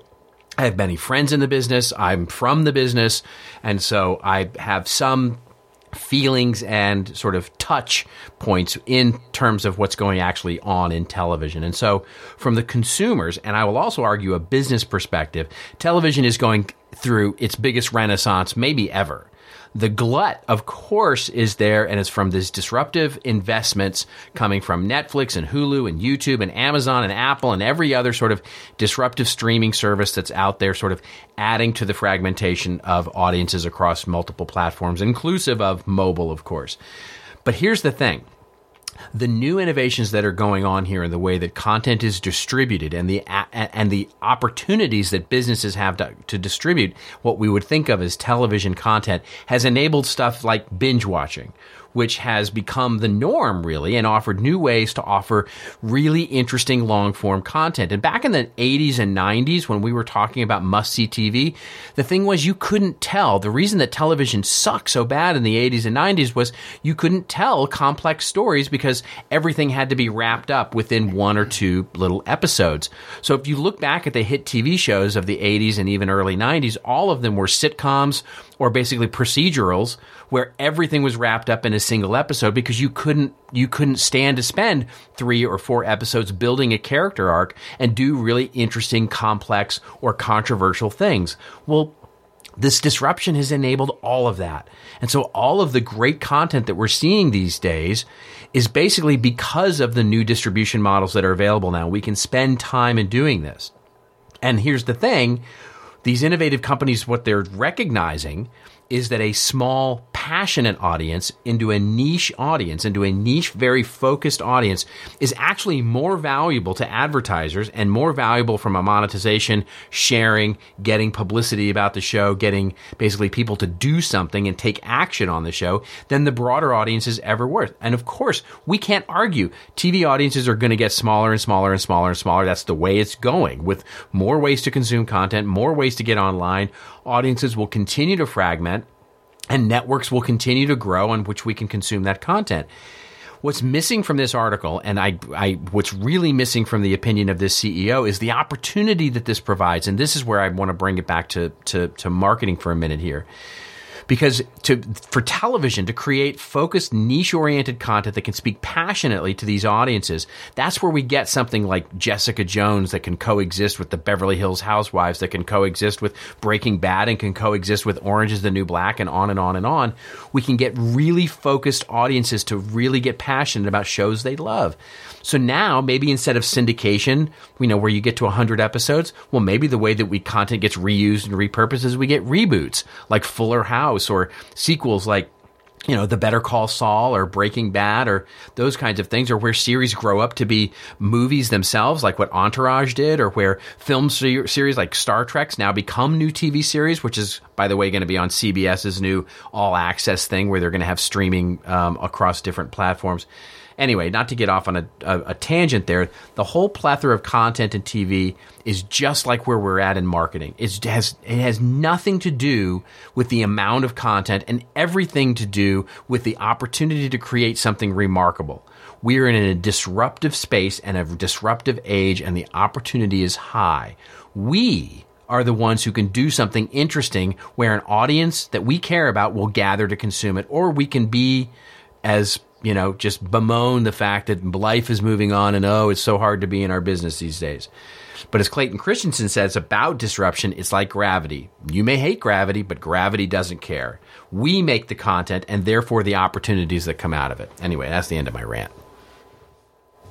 I have many friends in the business. I'm from the business, and so I have some feelings and sort of touch points in terms of what's going actually on in television. And so, from the consumers, and I will also argue a business perspective, television is going through its biggest renaissance, maybe ever. The glut, of course, is there, and it's from these disruptive investments coming from Netflix and Hulu and YouTube and Amazon and Apple and every other sort of disruptive streaming service that's out there, sort of adding to the fragmentation of audiences across multiple platforms, inclusive of mobile, of course. But here's the thing the new innovations that are going on here in the way that content is distributed and the and the opportunities that businesses have to, to distribute what we would think of as television content has enabled stuff like binge watching which has become the norm really and offered new ways to offer really interesting long form content. And back in the 80s and 90s when we were talking about must see TV, the thing was you couldn't tell. The reason that television sucked so bad in the 80s and 90s was you couldn't tell complex stories because everything had to be wrapped up within one or two little episodes. So if you look back at the hit TV shows of the 80s and even early 90s, all of them were sitcoms or basically procedurals where everything was wrapped up in a single episode because you couldn't you couldn't stand to spend 3 or 4 episodes building a character arc and do really interesting complex or controversial things. Well, this disruption has enabled all of that. And so all of the great content that we're seeing these days is basically because of the new distribution models that are available now. We can spend time in doing this. And here's the thing these innovative companies, what they're recognizing is that a small, passionate audience into a niche audience, into a niche, very focused audience, is actually more valuable to advertisers and more valuable from a monetization, sharing, getting publicity about the show, getting basically people to do something and take action on the show than the broader audience is ever worth. And of course, we can't argue. TV audiences are going to get smaller and smaller and smaller and smaller. That's the way it's going with more ways to consume content, more ways to get online. Audiences will continue to fragment and networks will continue to grow on which we can consume that content. What's missing from this article, and I, I, what's really missing from the opinion of this CEO, is the opportunity that this provides. And this is where I want to bring it back to, to, to marketing for a minute here. Because to for television to create focused niche oriented content that can speak passionately to these audiences that's where we get something like Jessica Jones that can coexist with the Beverly Hills Housewives that can coexist with Breaking Bad and can coexist with Orange is the New Black and on and on and on. We can get really focused audiences to really get passionate about shows they love so now maybe instead of syndication, you know, where you get to 100 episodes, well, maybe the way that we content gets reused and repurposed is we get reboots like Fuller House or sequels like you know, the Better Call Saul or Breaking Bad or those kinds of things, or where series grow up to be movies themselves, like what Entourage did, or where film ser- series like Star Trek's now become new TV series, which is, by the way, going to be on CBS's new all access thing where they're going to have streaming um, across different platforms. Anyway, not to get off on a, a, a, tangent there, the whole plethora of content in TV is just like where we're at in marketing. It has, it has nothing to do with the amount of content and everything to do with the opportunity to create something remarkable. We are in a disruptive space and a disruptive age, and the opportunity is high. We are the ones who can do something interesting where an audience that we care about will gather to consume it, or we can be as you know, just bemoan the fact that life is moving on and oh, it's so hard to be in our business these days. But as Clayton Christensen says about disruption, it's like gravity. You may hate gravity, but gravity doesn't care. We make the content and therefore the opportunities that come out of it. Anyway, that's the end of my rant.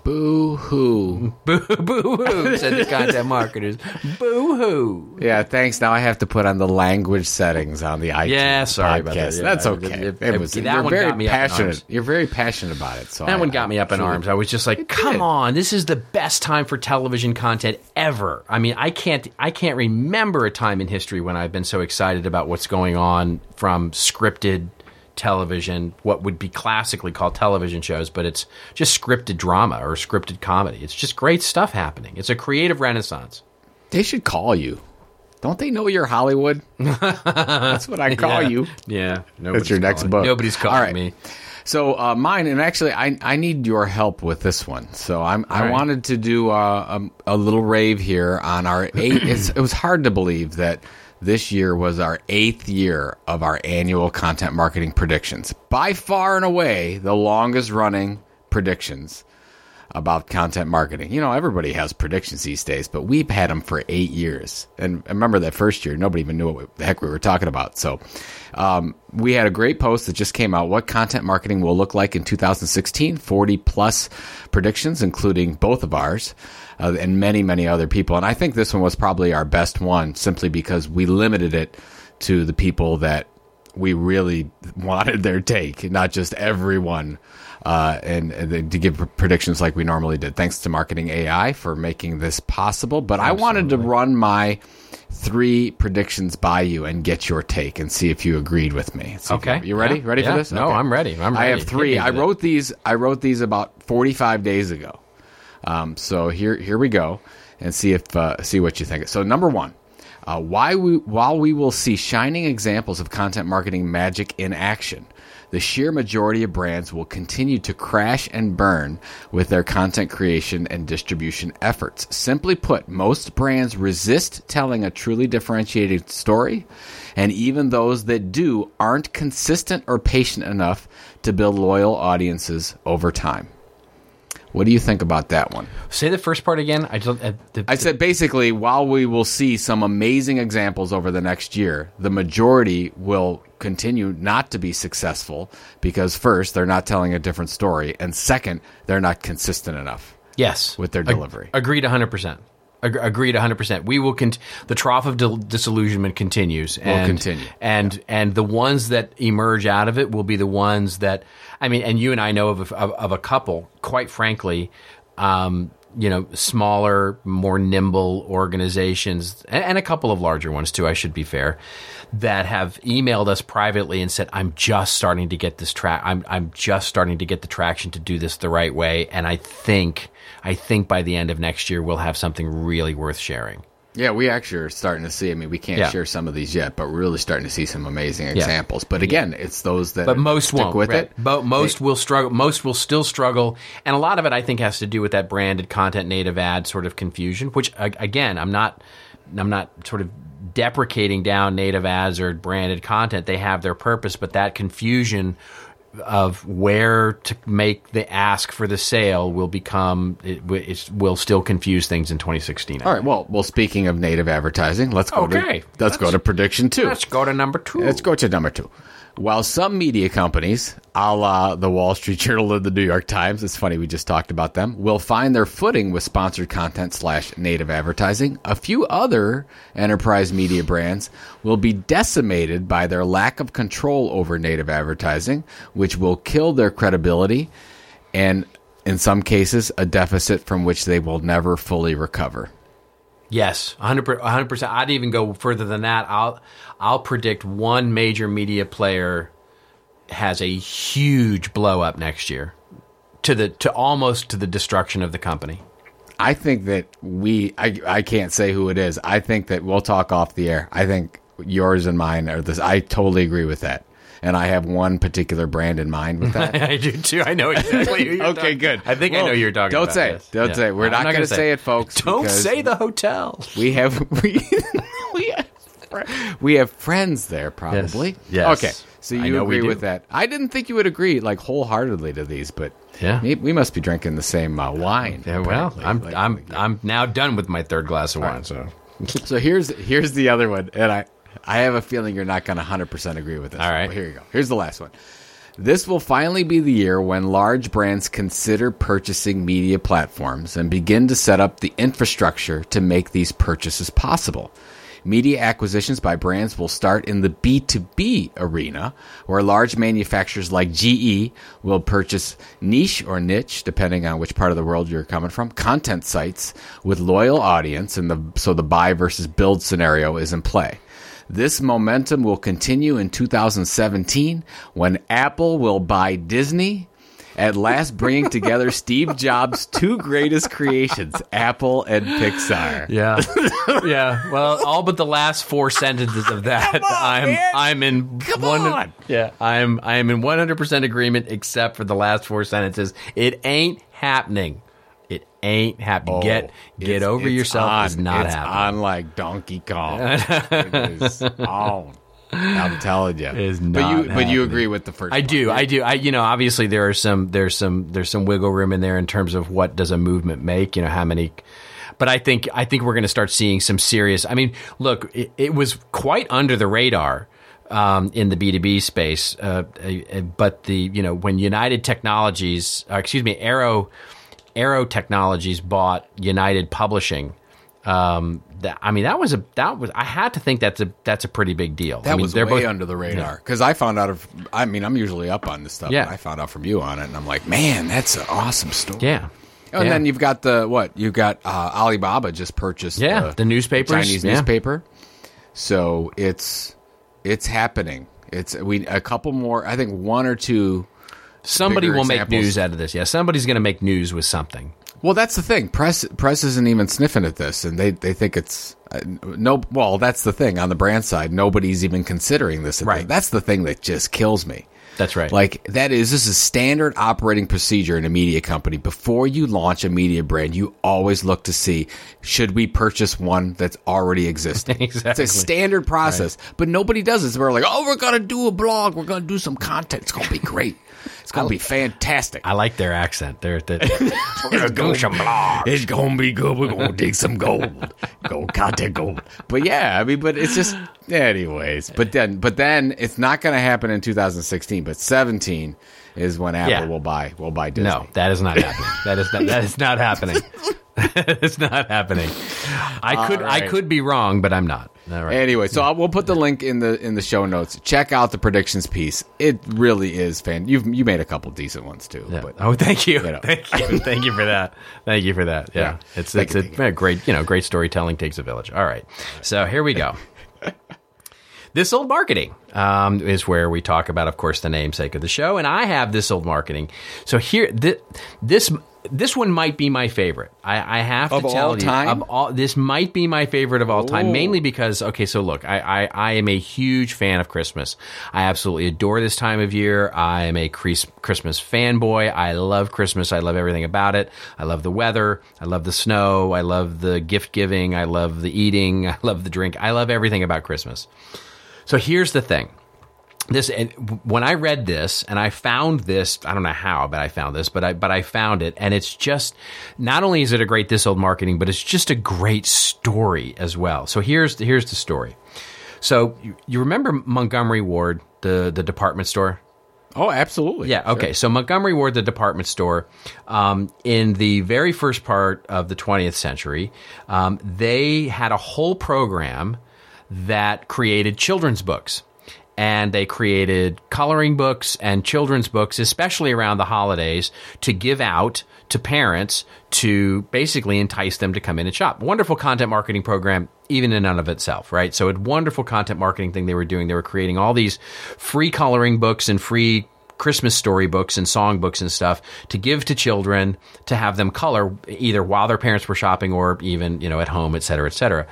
Boo hoo. Boo boo hoo, [LAUGHS] said the content marketers. Boo hoo. Yeah, thanks. Now I have to put on the language settings on the iTunes yeah, sorry podcast. About that. Yeah, That's okay. It, it, it was, that you're very passionate. You're very passionate about it. So that I, one got me up in truly, arms. I was just like, "Come on, this is the best time for television content ever." I mean, I can't, I can't remember a time in history when I've been so excited about what's going on from scripted television, what would be classically called television shows, but it's just scripted drama or scripted comedy. It's just great stuff happening. It's a creative renaissance. They should call you. Don't they know you're Hollywood? [LAUGHS] That's what I call yeah. you. Yeah, that's your next calling. book. Nobody's calling All right. me. So uh, mine, and actually, I I need your help with this one. So I'm I right. wanted to do uh, a, a little rave here on our eight. it's, it was hard to believe that this year was our eighth year of our annual content marketing predictions. By far and away, the longest running predictions about content marketing. You know, everybody has predictions these days, but we've had them for eight years. And remember that first year, nobody even knew what the heck we were talking about. So um, we had a great post that just came out what content marketing will look like in 2016, 40 plus predictions, including both of ours. Uh, and many, many other people. And I think this one was probably our best one simply because we limited it to the people that we really [LAUGHS] wanted their take, not just everyone. Uh, and, and, to give predictions like we normally did. Thanks to Marketing AI for making this possible. But Absolutely. I wanted to run my three predictions by you and get your take and see if you agreed with me. See okay, you, you, ready? Yeah. Ready yeah. for this? No, okay. I'm ready. I'm ready. I have three. I wrote these. I wrote these about 45 days ago. Um, so here, here we go, and see if uh, see what you think. So number one, uh, why we while we will see shining examples of content marketing magic in action, the sheer majority of brands will continue to crash and burn with their content creation and distribution efforts. Simply put, most brands resist telling a truly differentiated story, and even those that do aren't consistent or patient enough to build loyal audiences over time. What do you think about that one? Say the first part again. I just, uh, the, I said basically, while we will see some amazing examples over the next year, the majority will continue not to be successful because first, they're not telling a different story, and second, they're not consistent enough. Yes, with their delivery. Ag- agreed, hundred percent. Agreed, hundred percent. We will. Cont- the trough of dil- disillusionment continues. Will and, continue, and yeah. and the ones that emerge out of it will be the ones that I mean. And you and I know of a, of, of a couple. Quite frankly, um, you know, smaller, more nimble organizations, and, a couple of larger ones too. I should be fair, that have emailed us privately and said, "I'm just starting to get this track. I'm I'm just starting to get the traction to do this the right way, and I think." I think by the end of next year we'll have something really worth sharing. Yeah, we actually are starting to see. I mean, we can't Yeah. share some of these yet, but we're really starting to see some amazing examples. But again, it's those that But most stick won't. with right? it. But most will struggle. Most will still struggle, and a lot of it I think has to do with that branded content native ad sort of confusion. Which again, I'm not, I'm not sort of deprecating down native ads or branded content. They have their purpose, but that confusion of where to make the ask for the sale will become it, it will still confuse things in 2016. All right. Well, well. Speaking of native advertising, let's go Okay. to let's go to prediction two. Let's go to number two. Let's go to number two. While some media companies, a la the Wall Street Journal and the New York Times, it's funny we just talked about them, will find their footing with sponsored content slash native advertising, a few other enterprise media brands will be decimated by their lack of control over native advertising, which will kill their credibility and, in some cases, a deficit from which they will never fully recover. Yes, 100 percent. I'd even go further than that. I'll I'll predict one major media player has a huge blow up next year to the to almost to the destruction of the company. I think that we, I, I can't say who it is. I think that we'll talk off the air. I think yours and mine are this. I totally agree with that. And I have one particular brand in mind with that. [LAUGHS] I do too. I know exactly. [LAUGHS] Okay, good. I think I know you're talking don't say it. Don't Yeah. say it. We're I'm not gonna gonna say it, folks, Don't say the hotel. we have [LAUGHS] we we have, fr- [LAUGHS] we have friends there probably. Yes. Okay. So you agree with that? I didn't think you would agree like wholeheartedly to these, but Yeah. we, we must be drinking the same uh, wine. Yeah, well. I'm Like- I'm I'm now done with my third glass of wine. So [LAUGHS] So here's here's the other one, and I I have a feeling you're not going to 100 percent agree with this. All right. Well, here you go. Here's the last one. This will finally be the year when large brands consider purchasing media platforms and begin to set up the infrastructure to make these purchases possible. Media acquisitions by brands will start in the B2B arena, where large manufacturers like GE will purchase niche or niche, depending on which part of the world you're coming from, content sites with loyal audience, and the so the buy versus build scenario is in play. This momentum will continue in 2017 when Apple will buy Disney, at last bringing together Steve Jobs' two greatest creations, Apple and Pixar. yeah, yeah. Well, all but the last four sentences of that, I'm man. I'm in Come one. on. Yeah, I'm I am in 100 percent agreement, except for the last four sentences. It ain't happening. It ain't happening. Oh, get get Oh, It's- over yourself. on. It's not it's happening. on like Donkey Kong. [LAUGHS] it is on. I'm telling you. is but not you but you agree with the first I one, do. right? I do. I you know obviously there are some there's some there's some wiggle room in there in terms of what does a movement make. You know how many. But I think I think we're going to start seeing some serious. I mean, look, it, it was quite under the radar um, in the B two B space, uh, uh, but the you know when United Technologies, uh, excuse me, Arrow Arrow Technologies bought United Publishing. Um, that, I mean, that was a that was I had to think that's a that's a pretty big deal. That I mean, was they're way both under the radar because I found out of. I mean, I'm usually up on this stuff. Yeah. but I found out from you on it, and I'm like, man, that's an awesome story. yeah. And Yeah. then you've got the what? You've got uh, Alibaba just purchased Yeah, the newspaper Chinese yeah. newspaper. So it's it's happening. It's we a couple more. I think one or two. Somebody will make news out of this. Yeah, somebody's going to make news with something. Well, that's the thing. Press press isn't even sniffing at this, and they they think it's uh, no. Well, that's the thing on the brand side. Nobody's even considering this. Right. That's the thing that just kills me. That's right. Like that is this is standard operating procedure in a media company. Before you launch a media brand, you always look to see should we purchase one that's already existing. [LAUGHS] Exactly. It's a standard process, but nobody does this. We're like, oh, we're gonna do a blog. We're gonna do some content. It's gonna be great. It's gonna be fantastic. I like their accent. They're, they're [LAUGHS] We're gonna It's gonna be good. We're gonna dig some gold. gold content gold. But yeah, I mean, but it's just anyways. But then but then it's not gonna happen in 2016, but 17 is when Apple Yeah. will buy will buy Disney. no, that is not happening. That is not, that is not happening. [LAUGHS] [LAUGHS] it's not happening. I could I could be wrong, but I'm not. All right. Anyway, so I, we'll put the link in the in the show notes. Check out the predictions piece. It really is fan. You've you made a couple decent ones too. Yeah. But oh, thank you, know. thank you, [LAUGHS] thank you for that. Thank you for that. Yeah, Yeah. it's it's you, a, you. yeah, great. You know, great storytelling takes a village. All right, so here we go. [LAUGHS] This old marketing. Um, is where we talk about, of course, the namesake of the show. And I have this old marketing. So here, this, this this one might be my favorite. I, I have Of to tell all you, time? of all, this might be my favorite of all time, mainly because okay, so look, I, I I am a huge fan of Christmas. I absolutely adore this time of year. I am a Chris- Christmas fanboy. I love Christmas. I love everything about it. I love the weather. I love the snow. I love the gift giving. I love the eating. [LAUGHS] I love the drink. I love everything about Christmas. So here's the thing this and when I read this and I found this, I don't know how, but I found this, but I but I found it, and it's just not only is it a great this old marketing, but it's just a great story as well. So here's here's the story. So you, you remember Montgomery Ward, the the department store? Oh, absolutely. Yeah. Okay. So Montgomery Ward, the department store, um, in the very first part of the 20th century, um, they had a whole program that created children's books. And they created coloring books and children's books, especially around the holidays, to give out to parents to basically entice them to come in and shop. Wonderful content marketing program, even in and of itself, right? So, a wonderful content marketing thing they were doing. They were creating all these free coloring books and free Christmas storybooks and songbooks and stuff to give to children to have them color either while their parents were shopping or even, you know, at home, et cetera, et cetera.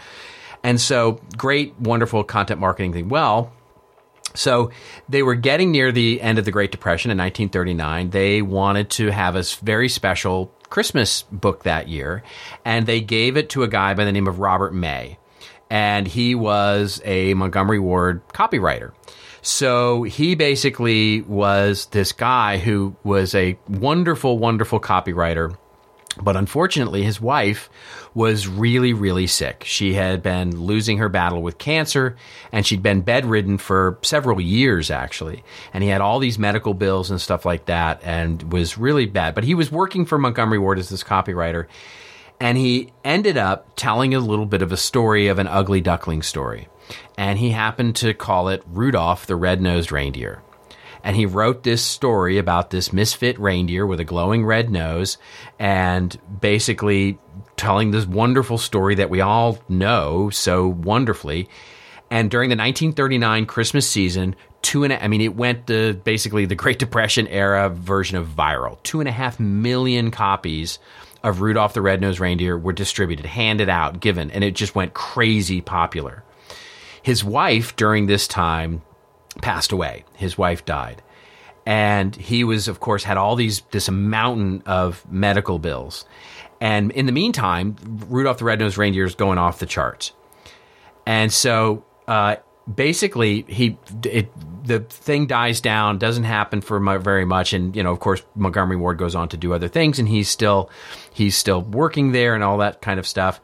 And so, great, wonderful content marketing thing. Well, so they were getting near the end of the Great Depression in 1939. They wanted to have a very special Christmas book that year, and they gave it to a guy by the name of Robert May. And he was a Montgomery Ward copywriter. So he basically was this guy who was a wonderful, wonderful copywriter but unfortunately, his wife was really, really sick. She had been losing her battle with cancer and she'd been bedridden for several years, actually. And he had all these medical bills and stuff like that and was really bad. But he was working for Montgomery Ward as this copywriter. And he ended up telling a little bit of a story of an ugly duckling story. And he happened to call it Rudolph the Red Nosed Reindeer and he wrote this story about this misfit reindeer with a glowing red nose and basically telling this wonderful story that we all know so wonderfully. And during the 1939 christmas season two and a, i mean it went to basically the great [LAUGHS] depression era version of viral. Two and a half million copies of rudolph the red-nosed reindeer were distributed handed out given and it just went crazy popular. His wife during this time passed away. His wife died. And he was, of course, had all these, this mountain of medical bills. And in the meantime, Rudolph the Red-Nosed Reindeer is going off the charts. And so, uh, basically, he, it, the thing dies down, doesn't happen for very much. And, you know, of course, Montgomery Ward goes on to do other things and he's still, he's still working there and all that kind of stuff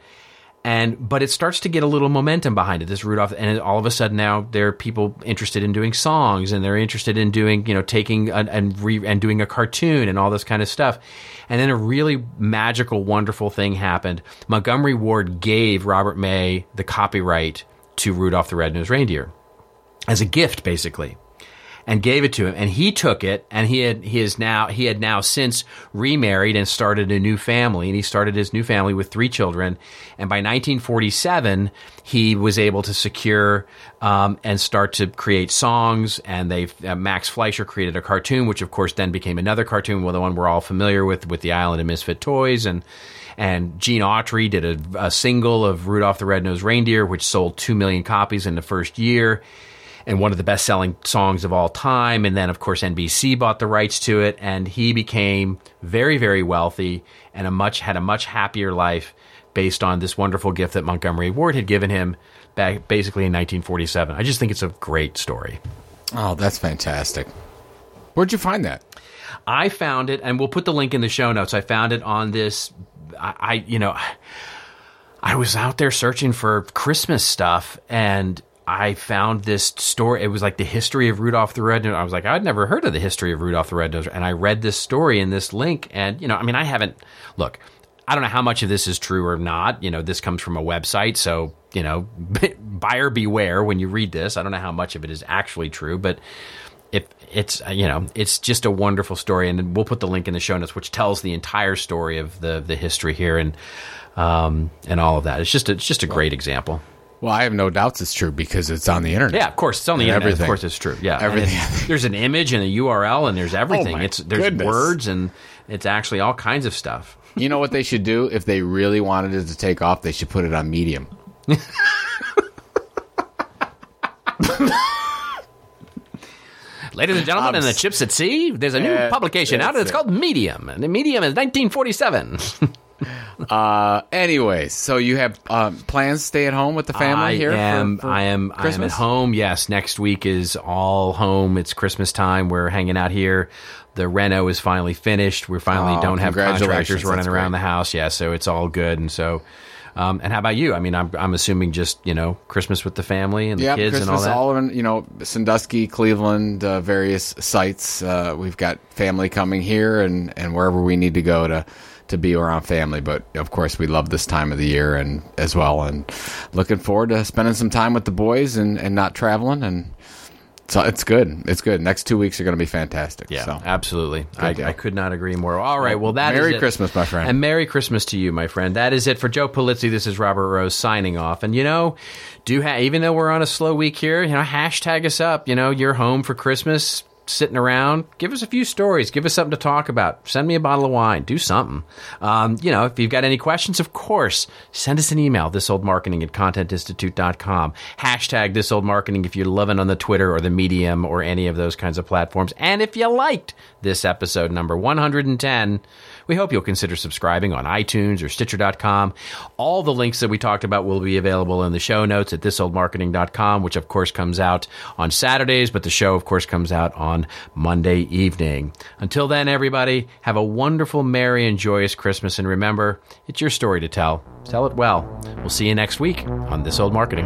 and but it starts to get a little momentum behind it. This Rudolph, and all of a sudden now there are people interested in doing songs, and they're interested in doing you know taking and re, and doing a cartoon and all this kind of stuff. And then a really magical, wonderful thing happened. Montgomery Ward gave Robert May the copyright to Rudolph the Red-Nosed Reindeer as a gift, basically and gave it to him. And he took it and he had he is now he had now since remarried and started a new family. And he started his new family with three children. And by 1947 he was able to secure um, and start to create songs. And they uh, Max Fleischer created a cartoon which of course then became another cartoon well the one we're all familiar with with the Island of Misfit Toys. And and Gene Autry did a, a single of Rudolph the Red-Nosed Reindeer which sold 2 million copies in the first year and one of the best selling songs of all time. And then, of course, NBC bought the rights to it, and he became very, very wealthy and a much had a much happier life based on this wonderful gift that Montgomery Ward had given him back basically in 1947. I just think it's a great story. Oh, that's fantastic. Where'd you find that? I found it, and we'll put the link in the show notes. I found it on this. I, I you know, I was out there searching for Christmas stuff, and I found this story. It was like the history of Rudolph the Red. I was like, I'd never heard of the history of Rudolph the Red-Nosed. And I read this story in this link, and you know, I mean, I haven't. Look, I don't know how much of this is true or not. You know, this comes from a website, so you know, [LAUGHS] buyer beware when you read this. I don't know how much of it is actually true, but if it's uh, you know, it's just a wonderful story, and we'll put the link in the show notes, which tells the entire story of the the history here and um and all of that. It's just it's just a great example. Well, I have no doubts it's true because it's on the internet. Yeah, of course, it's on the And internet. Of course, it's true. Yeah, Everything. it's- there's an image and a URL, and there's everything. Oh my it's there's goodness. words and it's actually all kinds of stuff. You know what they should do if they really wanted it to take off? They should put it on Medium. [LAUGHS] Ladies and gentlemen, in the chips at sea, there's a new Yeah, publication out. and It's it. called Medium, and the Medium is 1947. [LAUGHS] Uh, anyways, so you have um, plans to stay at home with the family I here? for- am. for I am. I am at Christmas? home. Yes, next week is all home. It's Christmas time. We're hanging out here. The reno is finally finished. We finally Oh, don't have contractors running That's around great. the house. Yeah, so it's all good. And so, um, and how about you? I mean, I'm I'm assuming just you know Christmas with the family and the Yeah, kids Christmas and all that. in you know Sandusky, Cleveland, uh, various sites. Uh, we've got family coming here and and wherever we need to go to to be around family. But of course, we love this time of the year and as well, and looking forward to spending some time with the boys and and not traveling and. So it's good. It's good. Next two weeks are going to be fantastic. Yeah, so. absolutely. I. I could not agree more. All right, well, that is Merry. Christmas, my friend. And Merry Christmas to you, my friend. That is it for Joe Pulizzi. This is Robert Rose signing off. And you know, do ha- even though we're on a slow week here, you know, hashtag us up. You know, you're home for Christmas, sitting around. Give us a few stories. Give us something to talk about. Send me a bottle of wine. Do something. Um, you know, if you've got any questions, of course, send us an email. Thisoldmarketing at contentinstitute.com. Hashtag thisoldmarketing if you're loving on the Twitter or the Medium or any of those kinds of platforms. And if you liked this episode number 110, we hope you'll consider subscribing on iTunes or Stitcher.com. All the links that we talked about will be available in the show notes at thisoldmarketing.com, which of course comes out on Saturdays, but the show, of course, comes out on Monday evening. Until then, everybody, have a wonderful, merry, and joyous Christmas. And remember, it's your story to tell. Tell it well. We'll see you next week on This Old Marketing.